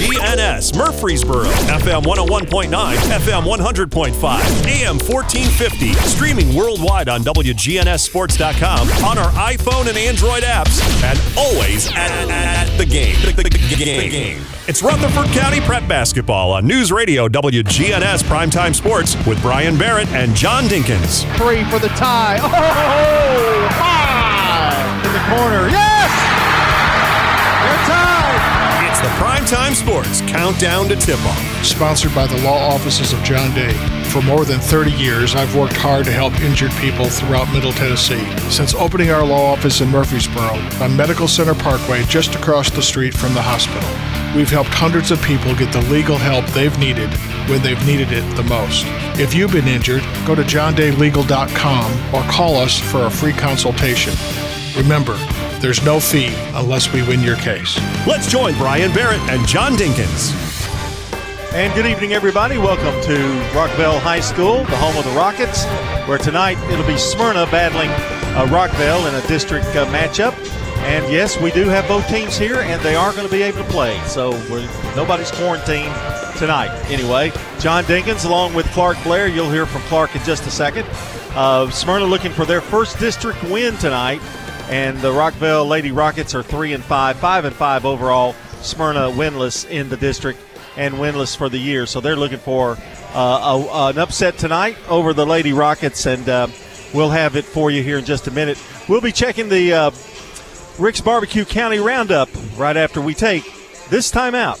WGNS Murfreesboro, FM 101.9, FM 100.5, AM 1450, streaming worldwide on WGNSSports.com, on our iPhone and Android apps, and always at, at the game. The, the, the game. It's Rutherford County Prep Basketball on News Radio WGNS Primetime Sports with Brian Barrett and John Dinkins. Three for the tie. Oh, five in the corner. Yes! Primetime Sports Countdown to Tip Off. Sponsored by the law offices of John Day. For more than 30 years, I've worked hard to help injured people throughout Middle Tennessee. Since opening our law office in Murfreesboro on Medical Center Parkway, just across the street from the hospital, we've helped hundreds of people get the legal help they've needed when they've needed it the most. If you've been injured, go to johndaylegal.com or call us for a free consultation. Remember, there's no fee unless we win your case. Let's join Brian Barrett and John Dinkins. And good evening, everybody. Welcome to Rockvale High School, the home of the Rockets, where tonight it'll be Smyrna battling uh, Rockvale in a district uh, matchup. And yes, we do have both teams here, and they are going to be able to play. So nobody's quarantined tonight. Anyway, John Dinkins along with Clark Blair. You'll hear from Clark in just a second. Uh, Smyrna looking for their first district win tonight, and the Rockvale Lady Rockets are three and five, five and five overall. Smyrna winless in the district and winless for the year. So they're looking for uh, a, an upset tonight over the Lady Rockets, and uh, we'll have it for you here in just a minute. We'll be checking the uh, Rick's Barbecue County Roundup right after we take this time out.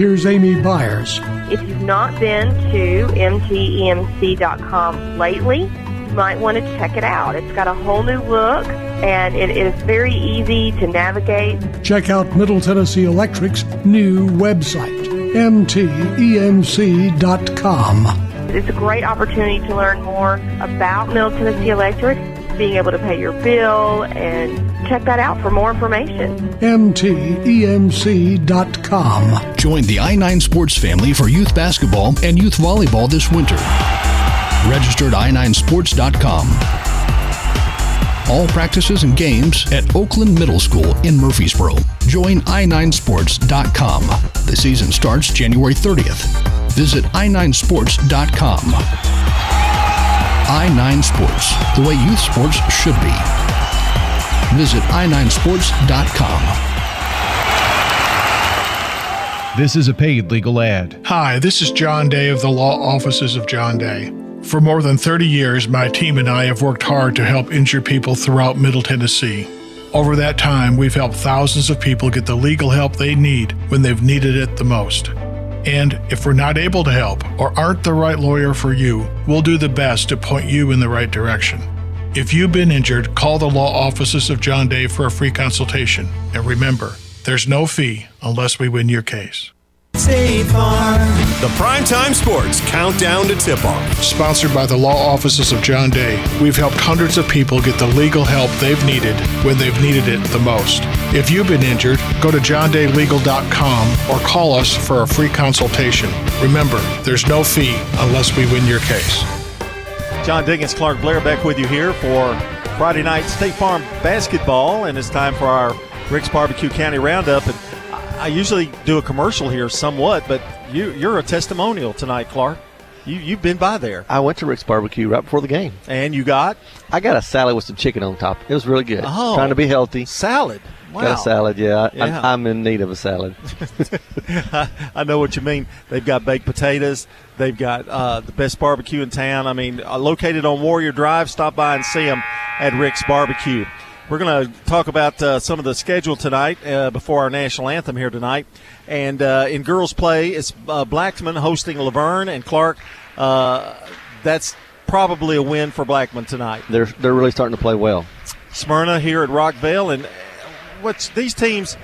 Here's Amy Byers. If you've not been to mtemc.com lately, you might want to check it out. It's got a whole new look and it is very easy to navigate. Check out Middle Tennessee Electric's new website, mtemc.com. It's a great opportunity to learn more about Middle Tennessee Electric, being able to pay your bill, and check that out for more information. mtemc.com. Join the I 9 Sports family for youth basketball and youth volleyball this winter. Registered i9sports.com. All practices and games at Oakland Middle School in Murfreesboro. Join i9sports.com. The season starts January 30th. Visit i9sports.com. i9 Sports, the way youth sports should be. Visit i9sports.com. This is a paid legal ad. Hi, this is John Day of the law offices of John Day. For more than 30 years, my team and I have worked hard to help injured people throughout Middle Tennessee. Over that time, we've helped thousands of people get the legal help they need when they've needed it the most. And if we're not able to help or aren't the right lawyer for you, we'll do the best to point you in the right direction. If you've been injured, call the law offices of John Day for a free consultation. And remember, there's no fee unless we win your case. State Farm. The Primetime Sports Countdown to Tip Off. Sponsored by the law offices of John Day, we've helped hundreds of people get the legal help they've needed when they've needed it the most. If you've been injured, go to johndaylegal.com or call us for a free consultation. Remember, there's no fee unless we win your case. John Dinkins, Clark Blair back with you here for Friday night State Farm basketball, and it's time for our Rick's Barbecue County Roundup. And I usually do a commercial here somewhat, but you, you're a testimonial tonight, Clark. You, you've been by there. I went to Rick's Barbecue right before the game. And you got? I got a salad with some chicken on top. It was really good. Oh, Trying to be healthy. Salad. Wow. Got a salad, yeah. Yeah. I, am in need of a salad. I know what you mean. They've got baked potatoes. They've got uh, the best barbecue in town. I mean, uh, located on Warrior Drive. Stop by and see them at Rick's Barbecue. We're going to talk about uh, some of the schedule tonight uh, before our national anthem here tonight. And uh, in girls' play, it's uh, Blackman hosting La Vergne and Clark. Uh, that's probably a win for Blackman tonight. They're they're really starting to play well. Smyrna here at Rockvale, and what's these teams?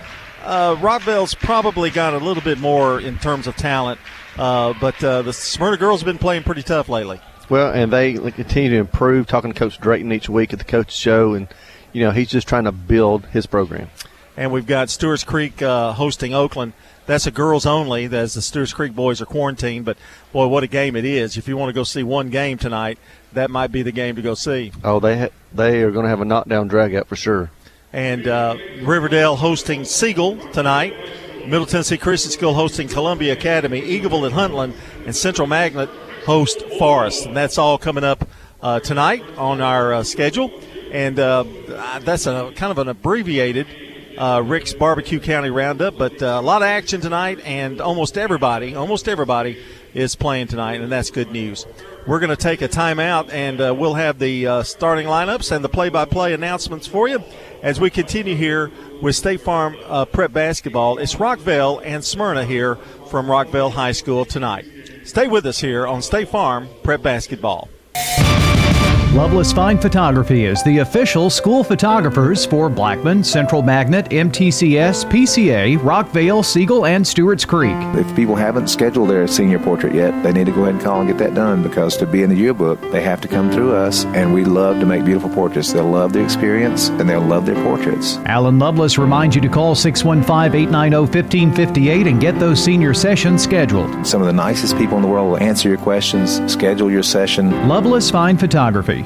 Uh, Rockvale's probably got a little bit more in terms of talent, uh, but uh, the Smyrna girls have been playing pretty tough lately. Well, and they continue to improve. Talking to Coach Drayton each week at the coach show, and you know he's just trying to build his program. And we've got Stewart's Creek uh, hosting Oakland. That's a girls only, as the Stewart's Creek boys are quarantined. But boy, what a game it is! If you want to go see one game tonight, that might be the game to go see. Oh, they ha- they are going to have a knockdown drag out for sure. And uh, Riverdale hosting Siegel tonight. Middle Tennessee Christian School hosting Columbia Academy. Eagleville and Huntland and Central Magnet host Forest. And that's all coming up uh, tonight on our uh, schedule. And uh, that's a kind of an abbreviated uh, Rick's Barbecue County Roundup, but uh, a lot of action tonight, and almost everybody, almost everybody is playing tonight, and that's good news. We're going to take a timeout, and uh, we'll have the uh, starting lineups and the play-by-play announcements for you as we continue here with State Farm uh, Prep Basketball. It's Rockvale and Smyrna here from Rockvale High School tonight. Stay with us here on State Farm Prep Basketball. Loveless Fine Photography is the official school photographers for Blackman, Central Magnet, MTCS, PCA, Rockvale, Siegel, and Stewart's Creek. If people haven't scheduled their senior portrait yet, they need to go ahead and call and get that done because to be in the yearbook, they have to come through us, and we love to make beautiful portraits. They'll love the experience and they'll love their portraits. Alan Loveless reminds you to call 615 890 1558 and get those senior sessions scheduled. Some of the nicest people in the world will answer your questions, schedule your session. Loveless Fine Photography.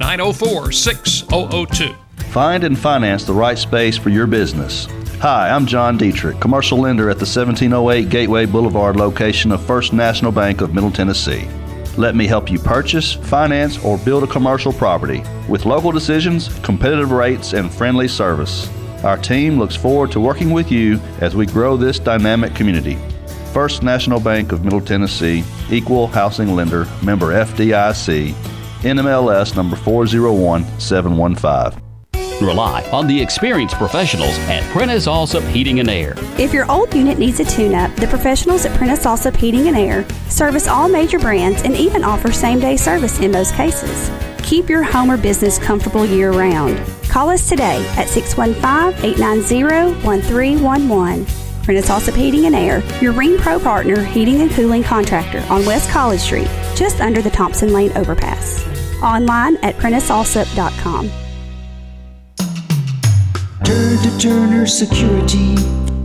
904 6002. Find and finance the right space for your business. Hi, I'm John Dietrich, commercial lender at the 1708 Gateway Boulevard location of First National Bank of Middle Tennessee. Let me help you purchase, finance, or build a commercial property with local decisions, competitive rates, and friendly service. Our team looks forward to working with you as we grow this dynamic community. First National Bank of Middle Tennessee, Equal Housing Lender, member FDIC, NMLS number 401715. Rely on the experienced professionals at Prentice Allsup Heating and Air. If your old unit needs a tune up, the professionals at Prentice Allsup Heating and Air service all major brands and even offer same day service in most cases. Keep your home or business comfortable year round. Call us today at 615 890 1311. Allsup Heating and Air, your Rheem Pro partner heating and cooling contractor on West College Street, just under the Thompson Lane overpass. Online at PrenticeAllsup.com. Turn to Turner Security.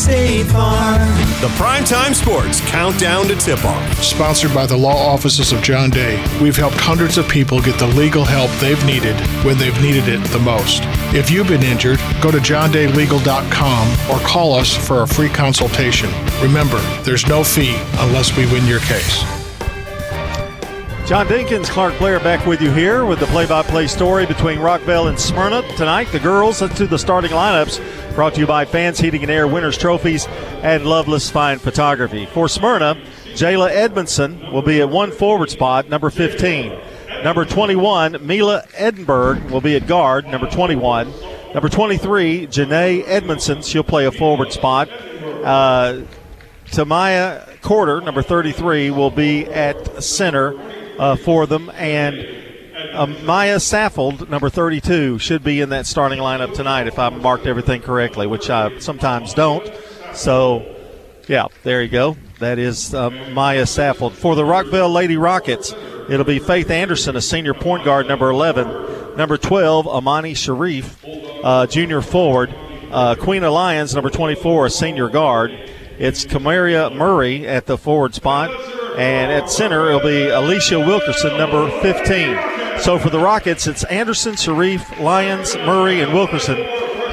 State Farm. The Primetime Sports Countdown to Tip Off. Sponsored by the law offices of John Day, we've helped hundreds of people get the legal help they've needed when they've needed it the most. If you've been injured, go to johndaylegal.com or call us for a free consultation. Remember, there's no fee unless we win your case. John Dinkins, Clark Blair back with you here with the play by play story between Rockvale and Smyrna tonight. The girls to the starting lineups brought to you by Fans Heating and Air Winners Trophies and Loveless Fine Photography. For Smyrna, Jayla Edmondson will be at one forward spot, number 15. Number 21, Mila Edinburgh will be at guard, number 21. Number 23, Janae Edmondson. She'll play a forward spot. Uh, Tamaya Quarter, number 33, will be at center uh, for them. And uh, Maya Saffold, number 32, should be in that starting lineup tonight if I marked everything correctly, which I sometimes don't. So, yeah, there you go. That is um, Maya Saffold. For the Rockvale Lady Rockets, it'll be Faith Anderson, a senior point guard, number 11. Number 12, Amani Sharif, uh, junior forward. Uh, Queen of Lyons, number 24, a senior guard. It's Kamaria Murray at the forward spot. And at center, it'll be Alicia Wilkerson, number 15. So for the Rockets, it's Anderson, Sharif, Lyons, Murray, and Wilkerson.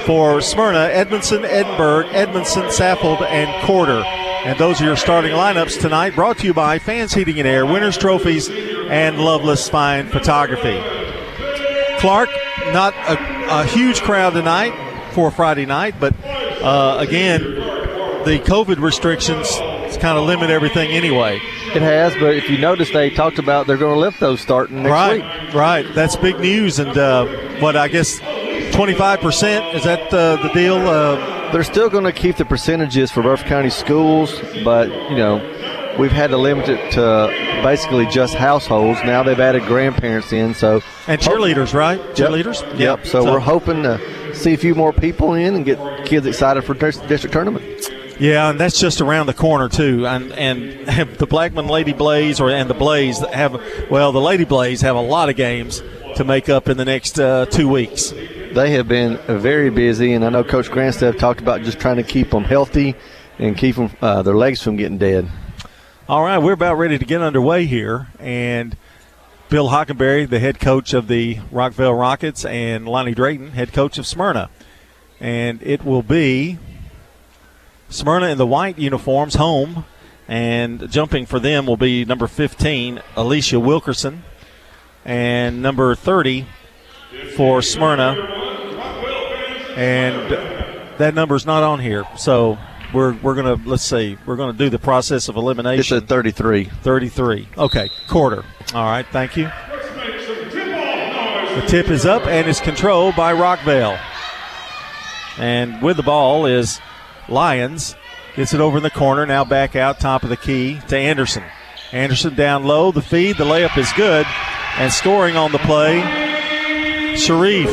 For Smyrna, Edmondson, Edinburgh, Edmondson, Saffold, and Quarter. And those are your starting lineups tonight, brought to you by Fans Heating and Air, Winners Trophies, and Loveless Fine Photography. Clark, not a, a huge crowd tonight for Friday night, but uh, again, the COVID restrictions kind of limit everything anyway. It has, but if you notice, they talked about they're going to lift those starting next right, week. Right, That's big news. And uh, what I guess 25% is that uh, the deal? Uh, they're still going to keep the percentages for Rutherford County schools, but you know we've had to limit it to basically just households. Now they've added grandparents in, so and cheerleaders, right? Cheerleaders. Yep. yep. So, so, we're hoping to see a few more people in and get kids excited for district tournament. Yeah, and that's just around the corner too. And and the Blackman Lady Blaze or and the Blaze have well, the Lady Blaze have a lot of games to make up in the next uh, two weeks. They have been very busy, and I know Coach Grandstaff talked about just trying to keep them healthy and keep them uh, their legs from getting dead. All right, we're about ready to get underway here, and Bill Hockenberry, the head coach of the Rockvale Rockets, and Lonnie Drayton, head coach of Smyrna, and it will be Smyrna in the white uniforms home, and jumping for them will be number 15, Alicia Wilkerson, and number 30 for Smyrna. And that number's not on here. So we're, we're going to, let's see, we're going to do the process of elimination. It's at 33. 33. Okay, quarter. All right, thank you. The tip is up and is controlled by Rockvale. And with the ball is Lyons gets it over in the corner. Now back out top of the key to Anderson. Anderson down low. The feed. The layup is good. And scoring on the play, Sharif.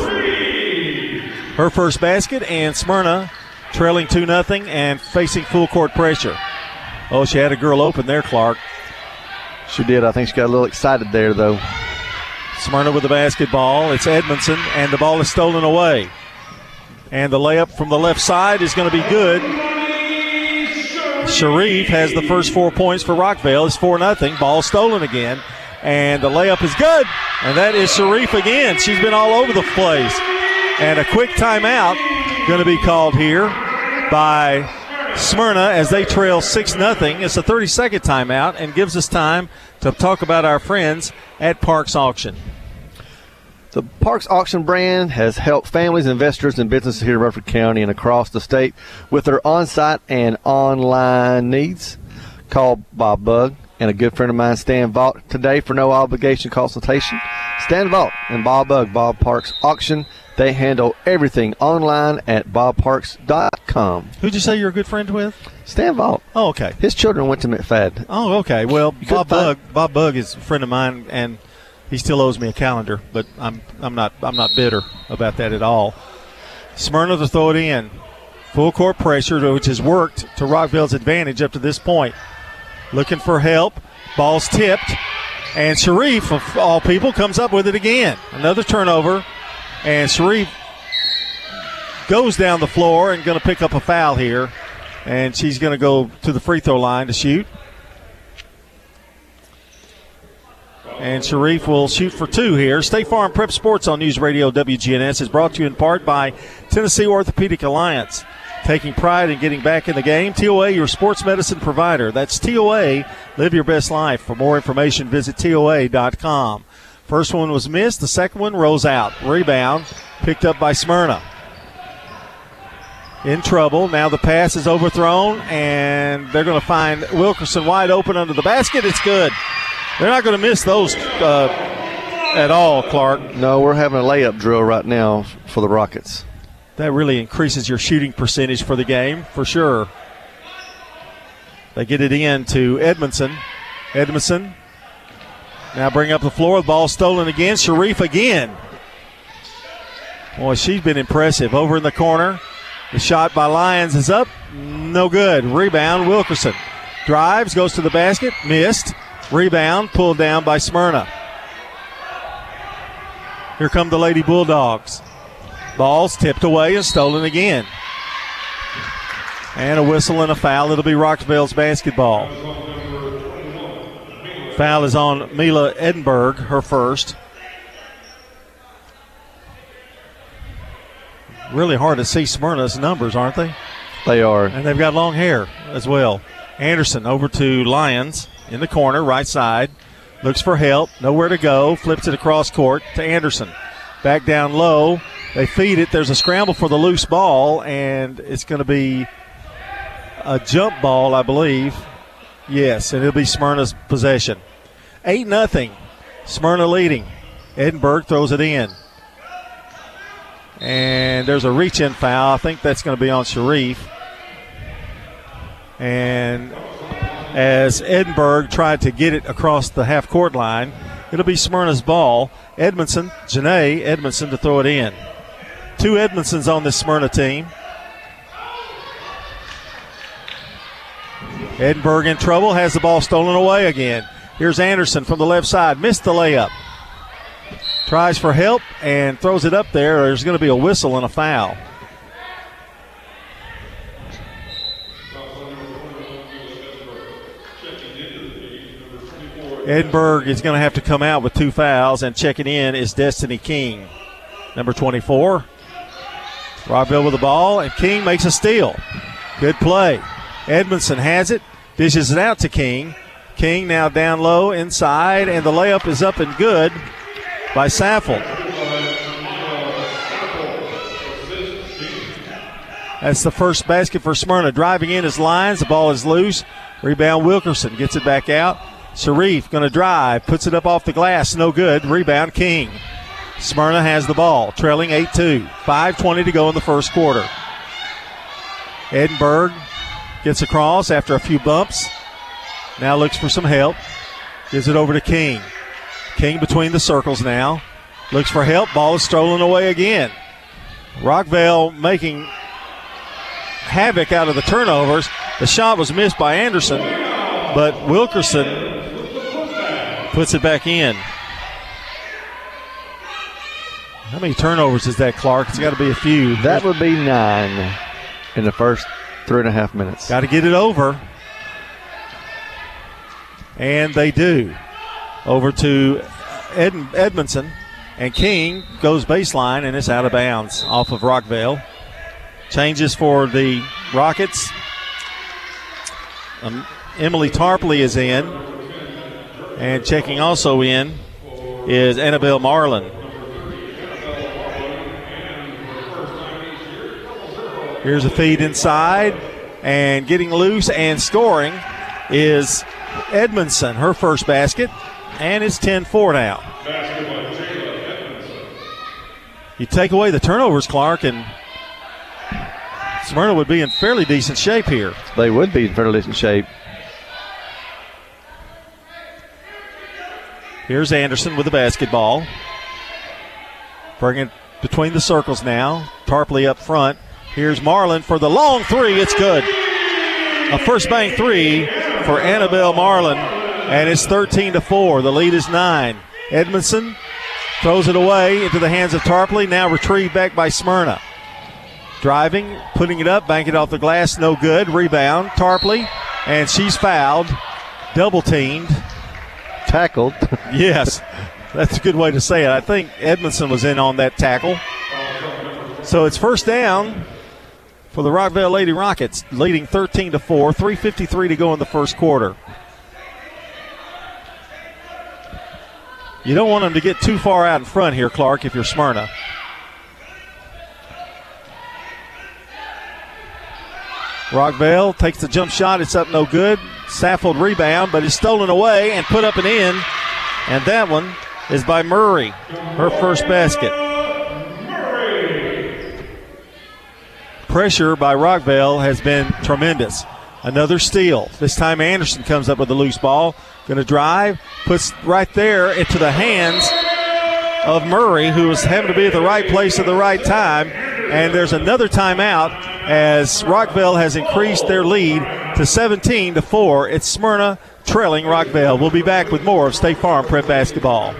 Her first basket. And Smyrna trailing 2 0 and facing full court pressure. Oh, she had a girl open there, Clark. She did. I think she got a little excited there, though. Smyrna with the basketball. It's Edmondson, and the ball is stolen away. And the layup from the left side is going to be good. Sharif has the first four points for Rockvale. It's 4 0. Ball stolen again. And the layup is good. And that is Sharif again. She's been all over the place. And a quick timeout going to be called here by Smyrna as they trail 6 0. It's a 30 second timeout and gives us time to talk about our friends at Parks Auction. The Parks Auction brand has helped families, investors, and businesses here in Rutherford County and across the state with their on site and online needs. Call Bob Bug and a good friend of mine, Stan Vault, today for no obligation consultation. Stan Vault and Bob Bug, Bob Parks Auction. They handle everything online at bobparks.com. Who'd you say you're a good friend with? Stan Vault. Oh, okay. His children went to McFadden. Oh, okay. Well, Bob Bug, Bob Bug is a friend of mine, and – he still owes me a calendar, but I'm I'm not I'm not bitter about that at all. Smyrna to throw it in, full court pressure, which has worked to Rockvale's advantage up to this point. Looking for help, ball's tipped, and Sharif of all people comes up with it again. Another turnover, and Sharif goes down the floor and going to pick up a foul here, and she's going to go to the free throw line to shoot. And Sharif will shoot for two here. State Farm Prep Sports on News Radio WGNS is brought to you in part by Tennessee Orthopedic Alliance. Taking pride in getting back in the game. TOA, your sports medicine provider. That's TOA. Live your best life. For more information, visit TOA.com. First one was missed. The second one rolls out. Rebound picked up by Smyrna. In trouble. Now the pass is overthrown, and they're going to find Wilkerson wide open under the basket. It's good. They're not going to miss those uh, at all, Clark. No, we're having a layup drill right now for the Rockets. that really increases your shooting percentage for the game for sure. They get it in to Edmondson. Edmondson now bring up the floor. The ball stolen again. Sharif again. Boy, she's been impressive. Over in the corner. The shot by Lyons is up. No good. Rebound, Wilkerson. Drives, goes to the basket. Missed. Rebound, pulled down by Smyrna. Here come the Lady Bulldogs. Ball's tipped away and stolen again. And a whistle and a foul. It'll be Rockvale's basketball. Foul is on Mila Edinburgh, her first. Really hard to see Smyrna's numbers, aren't they? They are. And they've got long hair as well. Anderson over to Lyons in the corner, right side. Looks for help, nowhere to go. Flips it across court to Anderson. Back down low. They feed it. There's a scramble for the loose ball, and it's going to be a jump ball, I believe. Yes, and it'll be Smyrna's possession. 8 nothing. Smyrna leading. Edinburgh throws it in. And there's a reach in foul. I think that's going to be on Sharif. And as Edinburgh tried to get it across the half court line, it'll be Smyrna's ball. Edmondson, Janae Edmondson to throw it in. Two Edmondsons on this Smyrna team. Edinburgh in trouble, has the ball stolen away again. Here's Anderson from the left side, missed the layup. Tries for help and throws it up there. There's going to be a whistle and a foul. Edinburgh is going to have to come out with two fouls, and checking in is Destiny King, number 24. Rockvale with the ball, and King makes a steal. Good play. Edmondson has it, dishes it out to King. King now down low inside, and the layup is up and good by Saffold. That's the first basket for Smyrna. Driving in his lines. The ball is loose. Rebound Wilkerson gets it back out. Sharif going to drive. Puts it up off the glass. No good. Rebound King. Smyrna has the ball. Trailing 8 2. 5.20 to go in the first quarter. Edinburgh gets across after a few bumps. Now looks for some help. Gives it over to King. King between the circles now. Looks for help. Ball is stolen away again. Rockvale making havoc out of the turnovers. The shot was missed by Anderson, but Wilkerson puts it back in. How many turnovers is that, Clark? It's got to be a few. That would be nine in the first three and a half minutes. Got to get it over. And they do. Over to Ed- Edmondson. And King goes baseline and it's out of bounds off of Rockvale. Changes for the Rockets. Um, Emily Tarpley is in. And checking also in is Annabelle Marlin. Here's a feed inside. And getting loose and scoring is Edmondson, her first basket. And it's 10 4 now. You take away the turnovers, Clark, and Smyrna would be in fairly decent shape here. They would be in fairly decent shape. Here's Anderson with the basketball. Bring it between the circles now. Tarpley up front. Here's Marlin for the long three. It's good. A first bank three for Annabelle Marlin, and it's 13 to 4. The lead is nine. Edmondson throws it away into the hands of Tarpley. Now retrieved back by Smyrna. Driving, putting it up, banking off the glass, no good. Rebound, Tarpley, and she's fouled, double teamed. Tackled. yes, that's a good way to say it. I think Edmondson was in on that tackle. So it's first down for the Rockvale Lady Rockets, leading 13 to 4, 3.53 to go in the first quarter. You don't want them to get too far out in front here, Clark, if you're Smyrna. Rockvale takes the jump shot. It's up no good. Saffold rebound, but it's stolen away and put up and in. And that one is by Murray, her first basket. pressure by Rockvale has been tremendous. Another steal. This time Anderson comes up with the loose ball. Going to drive, puts right there into the hands of Murray, who was having to be at the right place at the right time. And there's another timeout as Rockvale has increased their lead to 17 to 4. It's Smyrna trailing Rockvale. We'll be back with more of State Farm Prep Basketball.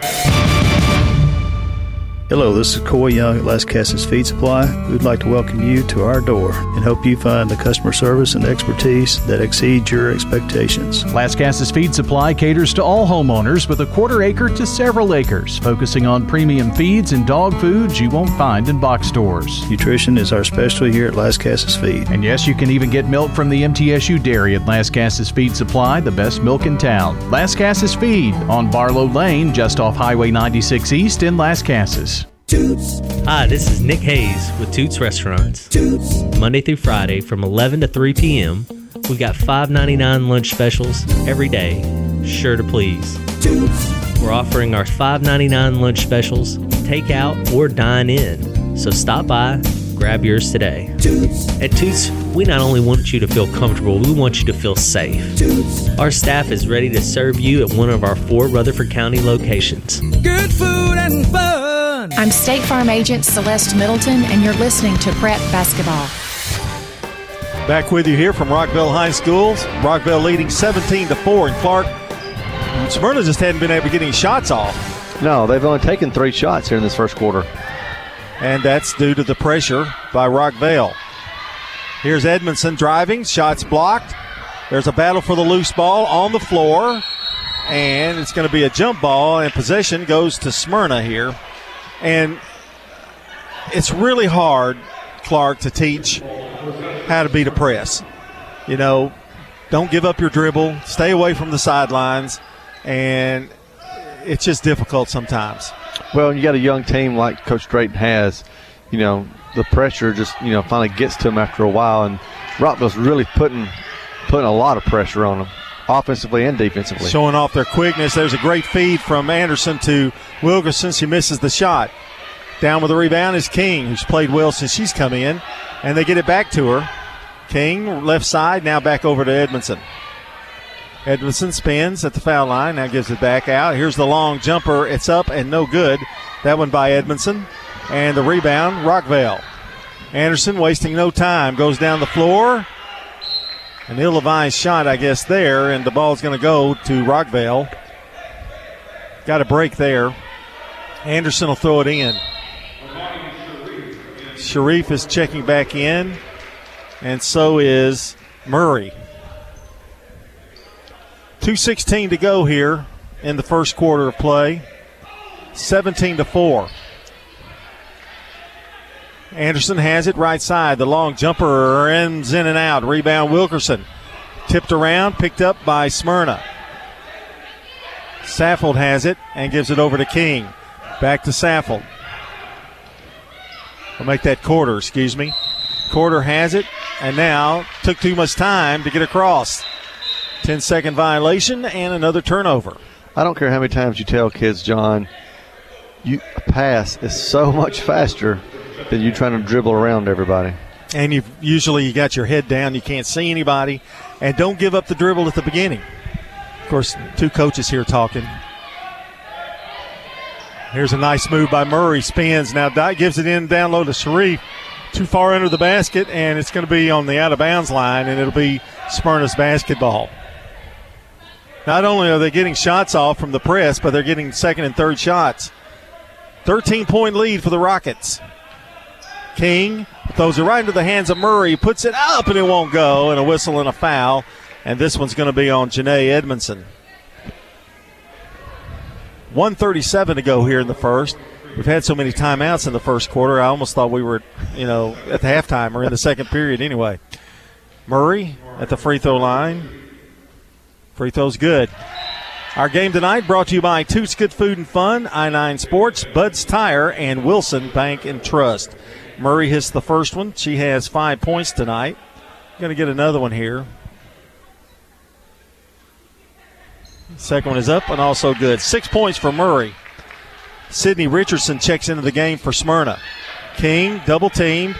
Hello, this is Coy Young at Lascassas Feed Supply. We'd like to welcome you to our door and hope you find the customer service and expertise that exceeds your expectations. Las Casas Feed Supply caters to all homeowners with a quarter acre to several acres, focusing on premium feeds and dog foods you won't find in box stores. Nutrition is our specialty here at Lascassas Feed. And yes, you can even get milk from the MTSU dairy at Lascassas Feed Supply, the best milk in town. Lascassas Feed on Barlow Lane, just off Highway 96 East in Lascassas. Toots. Hi, this is Nick Hayes with Toots Restaurants. Toots. Monday through Friday from 11 to 3 p.m. We've got $5.99 lunch specials every day. Sure to please. Toots. We're offering our $5.99 lunch specials, takeout or dine in. So stop by, grab yours today. Toots. At Toots, we not only want you to feel comfortable, we want you to feel safe. Toots. Our staff is ready to serve you at one of our four Rutherford County locations. Good food and fun. I'm State Farm Agent Celeste Middleton, and you're listening to Prep Basketball. Back with you here from Rockvale High Schools. Rockvale leading 17 to 4, and Clark. Smyrna just hadn't been able to get any shots off. No, they've only taken three shots here in this first quarter. And that's due to the pressure by Rockvale. Here's Edmondson driving, shots blocked. There's a battle for the loose ball on the floor, and it's going to be a jump ball, and possession goes to Smyrna here. And it's really hard, Clark, to teach how to beat a press. You know, don't give up your dribble, stay away from the sidelines, and it's just difficult sometimes. Well, you got a young team like Coach Drayton has, you know, the pressure just, you know, finally gets to them after a while, and Rockvale's really putting putting a lot of pressure on them offensively and defensively. Showing off their quickness. There's a great feed from Anderson to Wilkerson. She misses the shot. Down with the rebound is King, who's played well since she's come in, and they get it back to her. King, left side, now back over to Edmondson. Edmondson spins at the foul line, now gives it back out. Here's the long jumper. It's up and no good. That one by Edmondson. And the rebound, Rockvale. Anderson wasting no time, goes down the floor. An ill advised shot, I guess, there, and the ball's going to go to Rockvale. Got a break there. Anderson will throw it in. Sharif is checking back in, and so is Murray. 2.16 to go here in the first quarter of play. 17 to 4. Anderson has it right side. The long jumper ends in and out. Rebound Wilkerson. Tipped around, picked up by Smyrna. Saffold has it and gives it over to King. Back to Saffold. We'll make that quarter, excuse me. Quarter has it, and now took too much time to get across. 10 second violation and another turnover. I don't care how many times you tell kids, John, you pass is so much faster than you're trying to dribble around everybody. And you usually you got your head down, you can't see anybody, and don't give up the dribble at the beginning. Of course, two coaches here talking. Here's a nice move by Murray. Spins now. Dot gives it in down low to Sharif. Too far under the basket, and it's going to be on the out of bounds line, and it'll be Smyrna's basketball. Not only are they getting shots off from the press, but they're getting second and third shots. 13 point lead for the Rockets. King throws it right into the hands of Murray, puts it up, and it won't go, and a whistle and a foul. And this one's going to be on Janae Edmondson. 137 to go here in the first. We've had so many timeouts in the first quarter. I almost thought we were, you know, at the halftime or in the second period anyway. Murray at the free throw line. Free throw's good. Our game tonight brought to you by Toots Good Food and Fun, I 9 Sports, Bud's Tire, and Wilson Bank and Trust. Murray hits the first one. She has five points tonight. Going to get another one here. Second one is up and also good. Six points for Murray. Sydney Richardson checks into the game for Smyrna. King double teamed,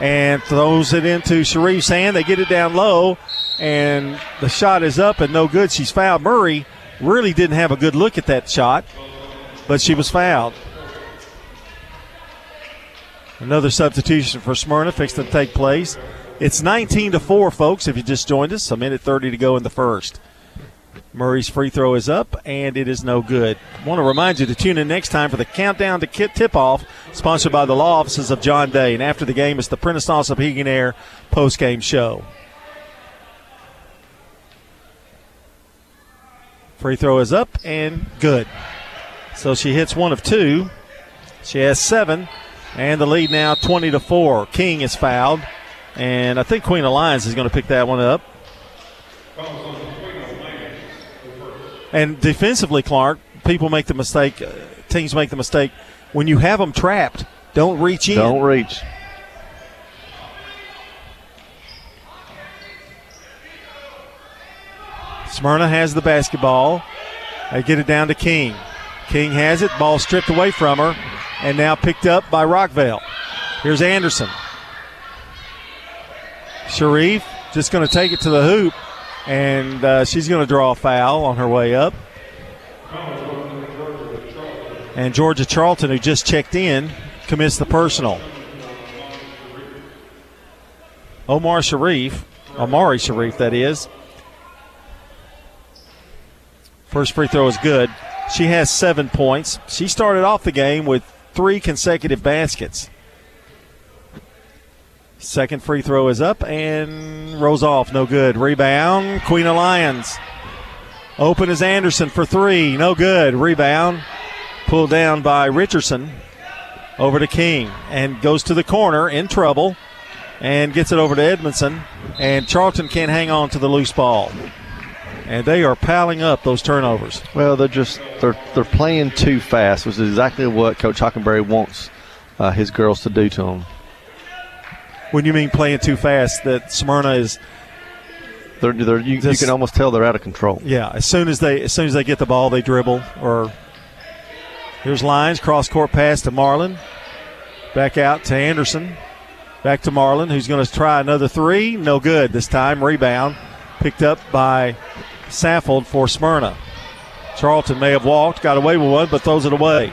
and throws it into Sharif's hand. They get it down low, and the shot is up and no good. She's fouled. Murray really didn't have a good look at that shot, but she was fouled. Another substitution for Smyrna fixed to take place. It's 19 to 4, folks, if you just joined us. A minute 30 to go in the first. Murray's free throw is up, and it is no good. I want to remind you to tune in next time for the countdown to kit tip off, sponsored by the law offices of John Day. And after the game, it's the Prentice Heating Air post game show. Free throw is up and good. So she hits one of two. She has seven, and the lead now 20 to 4. King is fouled, and I think Queen Alliance is going to pick that one up. And defensively, Clark, people make the mistake, uh, teams make the mistake when you have them trapped, don't reach in. Don't reach. Smyrna has the basketball. They get it down to King. King has it. Ball stripped away from her and now picked up by Rockvale. Here's Anderson. Sharif just going to take it to the hoop, and uh, she's going to draw a foul on her way up. And Georgia Charlton, who just checked in, commits the personal. Omar Sharif, Omari Sharif, that is. First free throw is good. She has seven points. She started off the game with three consecutive baskets. Second free throw is up and rolls off. No good. Rebound. Queen of Lyons. Open is Anderson for three. No good. Rebound. Pulled down by Richardson. Over to King. And goes to the corner in trouble. And gets it over to Edmondson. And Charlton can't hang on to the loose ball. And they are piling up those turnovers. Well, they're just they're they're playing too fast, which is exactly what Coach Hockenberry wants uh, his girls to do to them. When you mean playing too fast, that Smyrna is. They're, they're you, you can almost tell they're out of control. Yeah, as soon as they as soon as they get the ball, they dribble. Or here's Lyons cross court pass to Marlin, back out to Anderson, back to Marlin, who's going to try another three. No good this time. Rebound picked up by Saffold for Smyrna. Charlton may have walked, got away with one, but throws it away.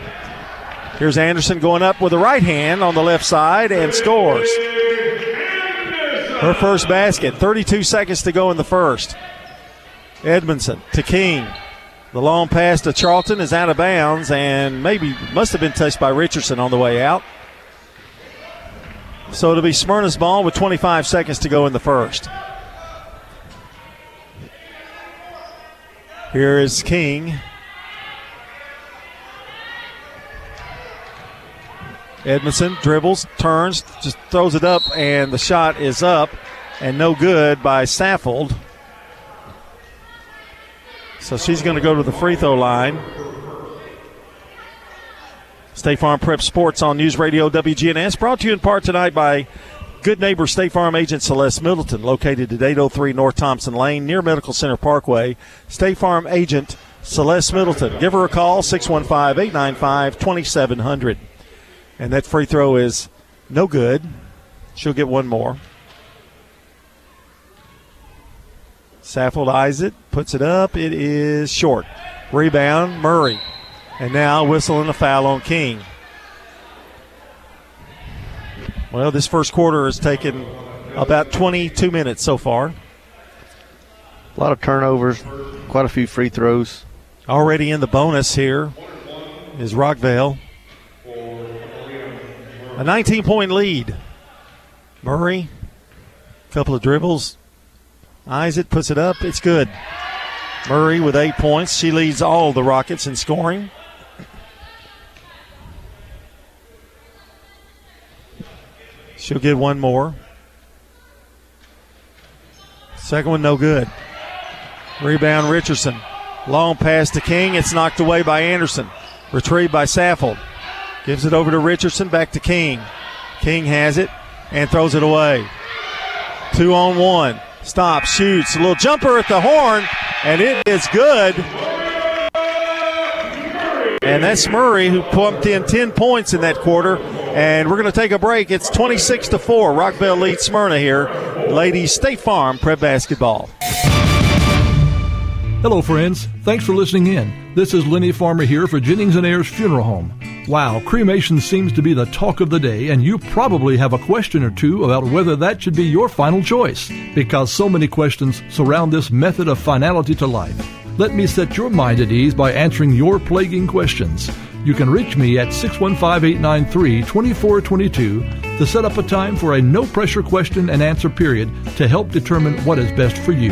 Here's Anderson going up with the right hand on the left side and scores. Her first basket. 32 seconds to go in the first. Edmondson to King. The long pass to Charlton is out of bounds and maybe must have been touched by Richardson on the way out. So it'll be Smyrna's ball with 25 seconds to go in the first. Here is King. Edmondson dribbles, turns, just throws it up, and the shot is up and no good by Saffold. So she's going to go to the free throw line. State Farm Prep Sports on News Radio WGNS, brought to you in part tonight by Good Neighbor State Farm agent Celeste Middleton, located at 803 North Thompson Lane near Medical Center Parkway. State Farm agent Celeste Middleton. Give her a call, 615 895 2700. And that free throw is no good. She'll get one more. Saffold eyes it, puts it up. It is short. Rebound, Murray. And now whistling a foul on King. Well, this first quarter has taken about 22 minutes so far. A lot of turnovers, quite a few free throws. Already in the bonus here is Rockvale. A 19 point lead. Murray, a couple of dribbles. Eyes it, puts it up. It's good. Murray with eight points. She leads all the Rockets in scoring. She'll get one more. Second one, no good. Rebound, Richardson. Long pass to King. It's knocked away by Anderson. Retrieved by Saffold. Gives it over to Richardson. Back to King. King has it and throws it away. Two on one. Stop, shoots. A little jumper at the horn, and it is good. And that's Murray who pumped in 10 points in that quarter And we're going to take a break. It's 26 to 4. Rockvale leads Smyrna here. Ladies State Farm prep basketball. Hello, friends. Thanks for listening in. This is Lenny Farmer here for Jennings and Ayers Funeral Home. Wow, cremation seems to be the talk of the day, and you probably have a question or two about whether that should be your final choice, because so many questions surround this method of finality to life. Let me set your mind at ease by answering your plaguing questions. You can reach me at 615 893 2422 to set up a time for a no pressure question and answer period to help determine what is best for you.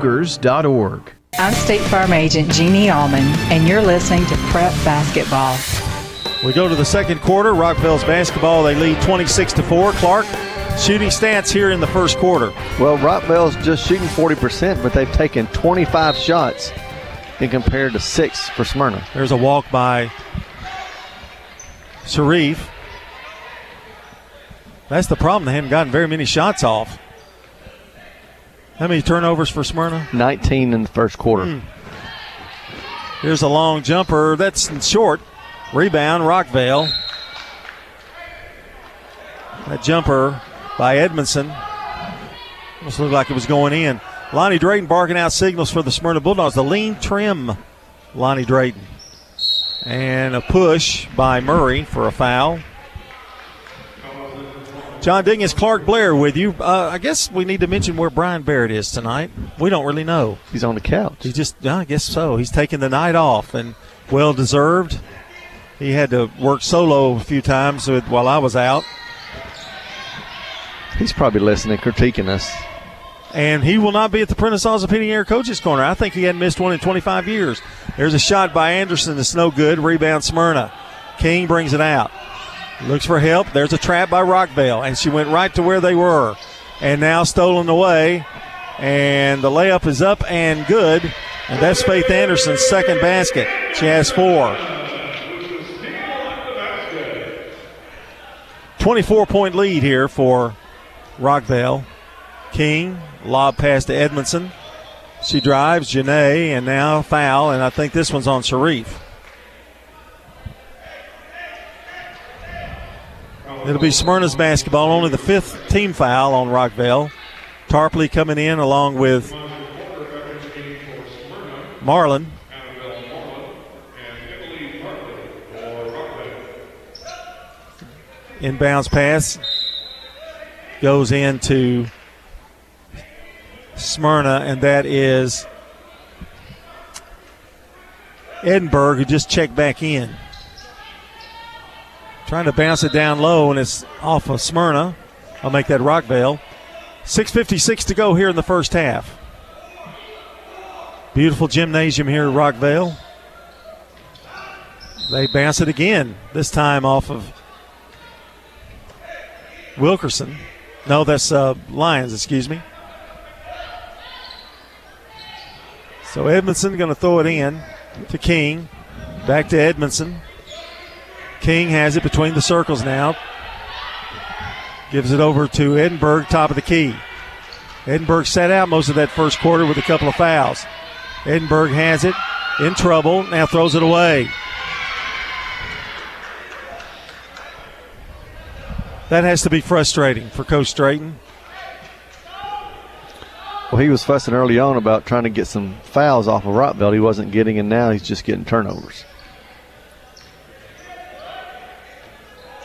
Cougars.org. I'm State Farm Agent Jeannie Allman, and you're listening to Prep Basketball. We go to the second quarter. Rockvale's basketball, they lead 26 to 4. Clark, shooting stats here in the first quarter. Well, Rockvale's just shooting 40%, but they've taken 25 shots and compared to six for Smyrna. There's a walk by Sharif. That's the problem. They haven't gotten very many shots off. How many turnovers for Smyrna? 19 in the first quarter. Hmm. Here's a long jumper. That's short. Rebound, Rockvale. That jumper by Edmondson. Almost looked like it was going in. Lonnie Drayton barking out signals for the Smyrna Bulldogs. The lean trim, Lonnie Drayton. And a push by Murray for a foul. John Dingus, Clark Blair with you. Uh, I guess we need to mention where Brian Barrett is tonight. We don't really know. He's on the couch. He just, I guess so. He's taking the night off and well deserved. He had to work solo a few times with, while I was out. He's probably listening, critiquing us. And he will not be at the Prentice Heating Air Coaches Corner. I think he hadn't missed one in 25 years. There's a shot by Anderson that's no good. Rebound Smyrna. King brings it out. Looks for help. There's a trap by Rockvale, and she went right to where they were. And now stolen away. And the layup is up and good. And that's Faith Anderson's second basket. She has four. 24 point lead here for Rockvale. King, lob pass to Edmondson. She drives, Janae, and now foul, and I think this one's on Sharif. It'll be Smyrna's basketball, only the fifth team foul on Rockvale. Tarpley coming in along with Marlin. Inbounds pass goes into Smyrna, and that is Edinburgh, who just checked back in. Trying to bounce it down low, and it's off of Smyrna. I'll make that Rockvale. 6.56 to go here in the first half. Beautiful gymnasium here at Rockvale. They bounce it again, this time off of Wilkerson. No, that's uh, Lyons, excuse me. So Edmondson going to throw it in to King. Back to Edmondson. King has it between the circles now. Gives it over to Edinburgh, top of the key. Edinburgh sat out most of that first quarter with a couple of fouls. Edinburgh has it in trouble, now throws it away. That has to be frustrating for Coach Drayton. Well, he was fussing early on about trying to get some fouls off of Rockvale. He wasn't getting, and now he's just getting turnovers.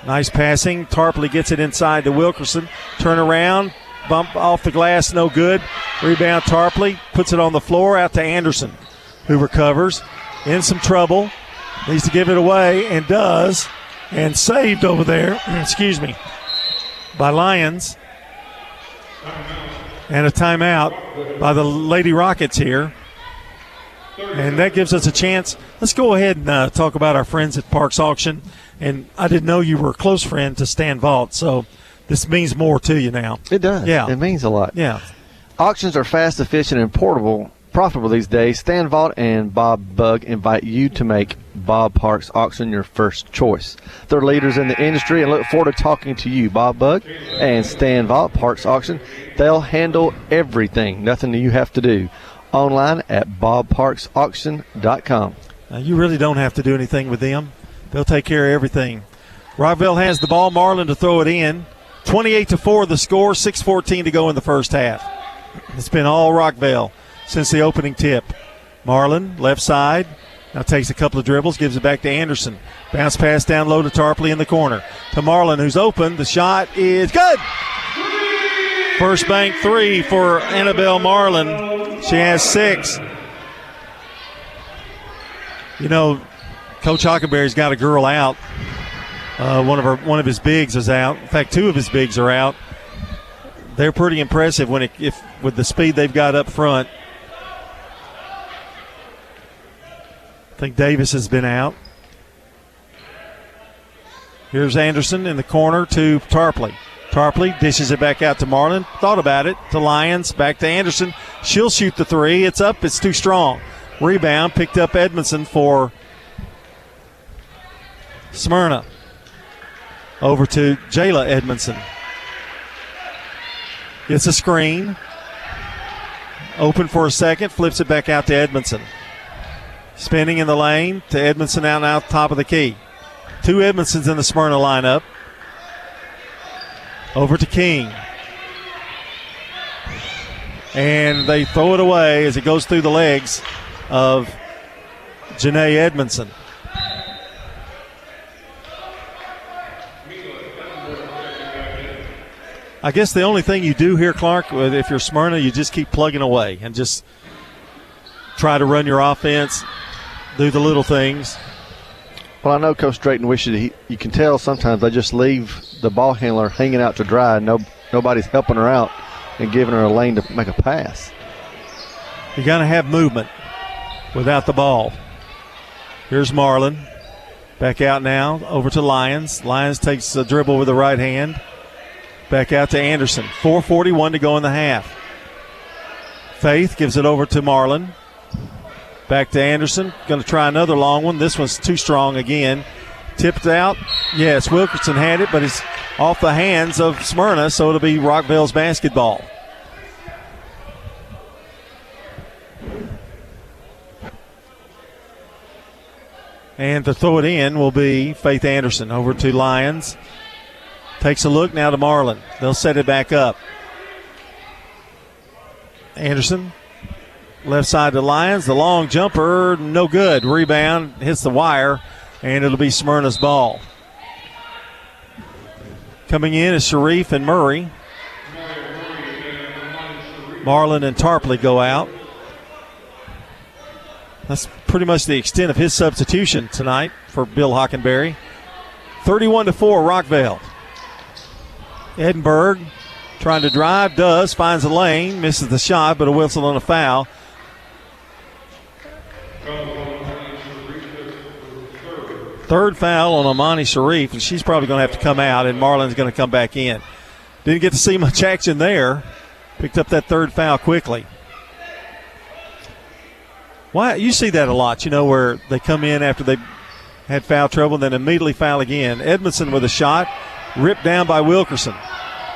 Nice passing. Tarpley gets it inside to Wilkerson. Turn around. Bump off the glass, no good. Rebound Tarpley. Puts it on the floor out to Anderson, who recovers. In some trouble. Needs to give it away and does. And saved over there. Excuse me. By Lyons. And a timeout by the Lady Rockets here. And that gives us a chance. Let's go ahead and uh, talk about our friends at Parks Auction. And I didn't know you were a close friend to Stan Vault, so this means more to you now. It does. Yeah. It means a lot. Yeah. Auctions are fast, efficient, and portable, profitable these days. Stan Vault and Bob Bug invite you to make Bob Parks Auction your first choice. They're leaders in the industry and look forward to talking to you, Bob Bug and Stan Vault Parks Auction. They'll handle everything, nothing you have to do. Online at bobparksauction.com. Now, you really don't have to do anything with them. They'll take care of everything. Rockvale has the ball. Marlin to throw it in. 28 to 4 the score, 6.14 to go in the first half. It's been all Rockvale since the opening tip. Marlin, left side, now takes a couple of dribbles, gives it back to Anderson. Bounce pass down low to Tarpley in the corner. To Marlin, who's open. The shot is good. First bank three for Annabelle Marlin. She has six. You know, Coach Hockenberry's got a girl out. Uh, one of her, one of his bigs is out. In fact, two of his bigs are out. They're pretty impressive when it, if with the speed they've got up front. I think Davis has been out. Here's Anderson in the corner to Tarpley. Tarpley dishes it back out to Marlin. Thought about it to Lyons. Back to Anderson. She'll shoot the three. It's up. It's too strong. Rebound picked up Edmondson for Smyrna. Over to Jayla Edmondson. It's a screen. Open for a second. Flips it back out to Edmondson. Spinning in the lane to Edmondson out out top of the key. Two Edmondsons in the Smyrna lineup. Over to King. And they throw it away as it goes through the legs of Janae Edmondson. I guess the only thing you do here, Clark, if you're Smyrna, you just keep plugging away and just try to run your offense, do the little things. Well, I know Coach Drayton wishes he, you can tell sometimes they just leave the ball handler hanging out to dry. No, nobody's helping her out and giving her a lane to make a pass. You got to have movement without the ball. Here's Marlin. Back out now, over to Lyons. Lyons takes a dribble with the right hand. Back out to Anderson. 4.41 to go in the half. Faith gives it over to Marlin. Back to Anderson. Going to try another long one. This one's too strong again. Tipped out. Yes, Wilkerson had it, but it's off the hands of Smyrna, so it'll be Rockvale's basketball. And to throw it in will be Faith Anderson over to Lyons. Takes a look now to Marlin. They'll set it back up. Anderson, left side to Lyons. The long jumper, no good. Rebound hits the wire, and it'll be Smyrna's ball. Coming in is Sharif and Murray. Marlin and Tarpley go out. That's pretty much the extent of his substitution tonight for Bill Hockenberry. 31 to 4, Rockvale. Edinburgh trying to drive, does, finds a lane, misses the shot, but a whistle on a foul. Third foul on Amani Sharif, and she's probably going to have to come out, and Marlin's going to come back in. Didn't get to see much action there. Picked up that third foul quickly. Why you see that a lot, you know, where they come in after they had foul trouble and then immediately foul again. Edmondson with a shot, ripped down by Wilkerson.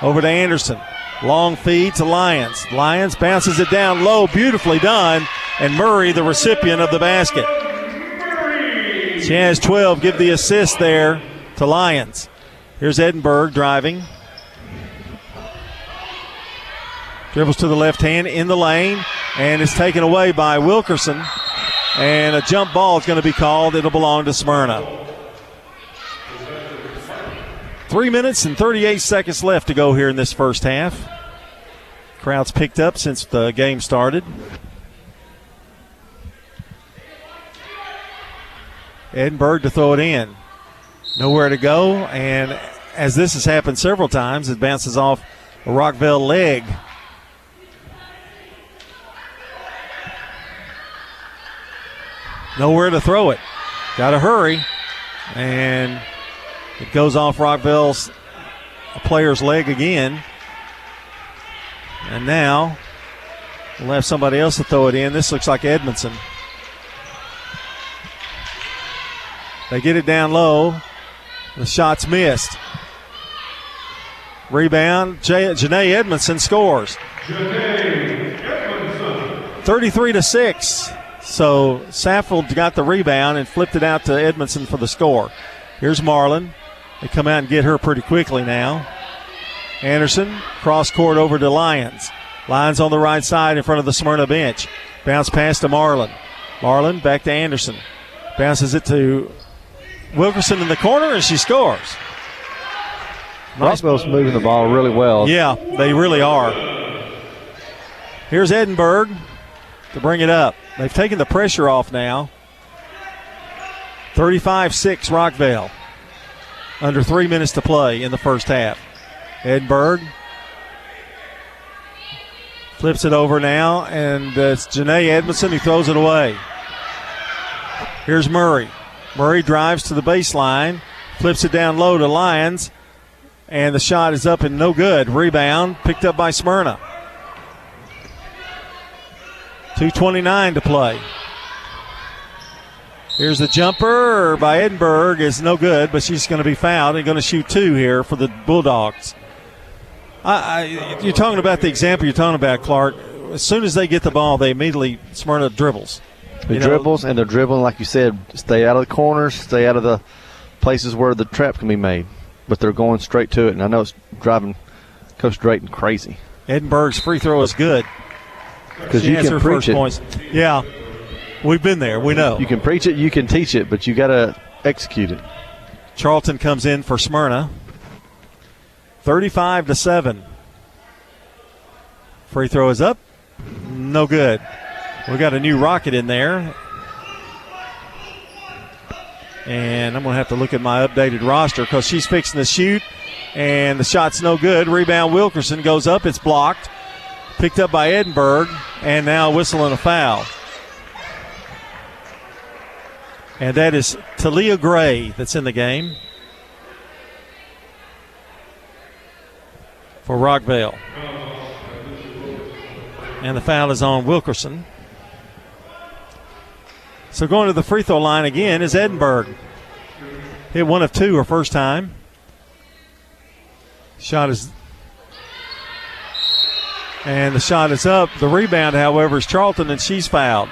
Over to Anderson. Long feed to Lyons. Lyons bounces it down low, beautifully done, and Murray, the recipient of the basket. Has 12. Give the assist there to Lyons. Here's Edinburgh driving. Dribbles to the left hand in the lane and is taken away by Wilkerson. And a jump ball is going to be called. It'll belong to Smyrna. Three minutes and 38 seconds left to go here in this first half. Crowds picked up since the game started. Edinburgh to throw it in. Nowhere to go, and as this has happened several times, it bounces off a Rockvale leg. nowhere to throw it. Got to hurry. And it goes off Rockvale's player's leg again. And now we'll have somebody else to throw it in. This looks like Edmondson. They get it down low. The shot's missed. Rebound. J- Janae Edmondson scores. 33 to 6. So Saffold got the rebound and flipped it out to Edmondson for the score. Here's Marlin. They come out and get her pretty quickly now. Anderson, cross court over to Lyons. Lyons on the right side in front of the Smyrna bench. Bounce pass to Marlin. Marlin back to Anderson. Bounces it to Wilkerson in the corner, and she scores. Nice. Rockvale's moving the ball really well. Yeah, they really are. Here's Edinburgh to bring it up. They've taken the pressure off now. 35 6 Rockvale. Under three minutes to play in the first half. Edinburgh flips it over now, and uh, it's Janae Edmondson who throws it away. Here's Murray. Murray drives to the baseline, flips it down low to Lyons, and the shot is up and no good. Rebound picked up by Smyrna. 2.29 to play. Here's the jumper by Edinburgh is no good, but she's going to be fouled and going to shoot two here for the Bulldogs. I, I, you're talking about the example you're talking about, Clark. As soon as they get the ball, they immediately Smyrna dribbles. The dribbles and they're dribbling, like you said, stay out of the corners, stay out of the places where the trap can be made. But they're going straight to it, and I know it's driving Coach Drayton crazy. Edinburgh's free throw is good. Because you can preach it. Points. Yeah, we've been there. We know. You can preach it, you can teach it, but you got to execute it. Charlton comes in for Smyrna. 35 to 7. Free throw is up. No good. We got a new rocket in there. And I'm going to have to look at my updated roster because she's fixing to shoot. And the shot's no good. Rebound Wilkerson goes up. It's blocked. Picked up by Edinburgh. And now whistling a foul. And that is Talia Gray that's in the game. for Rockvale. And the foul is on Wilkerson. So going to the free throw line again is Edinburgh. Hit one of two her first time. Shot is. And the shot is up. The rebound, however, is Charlton, and she's fouled.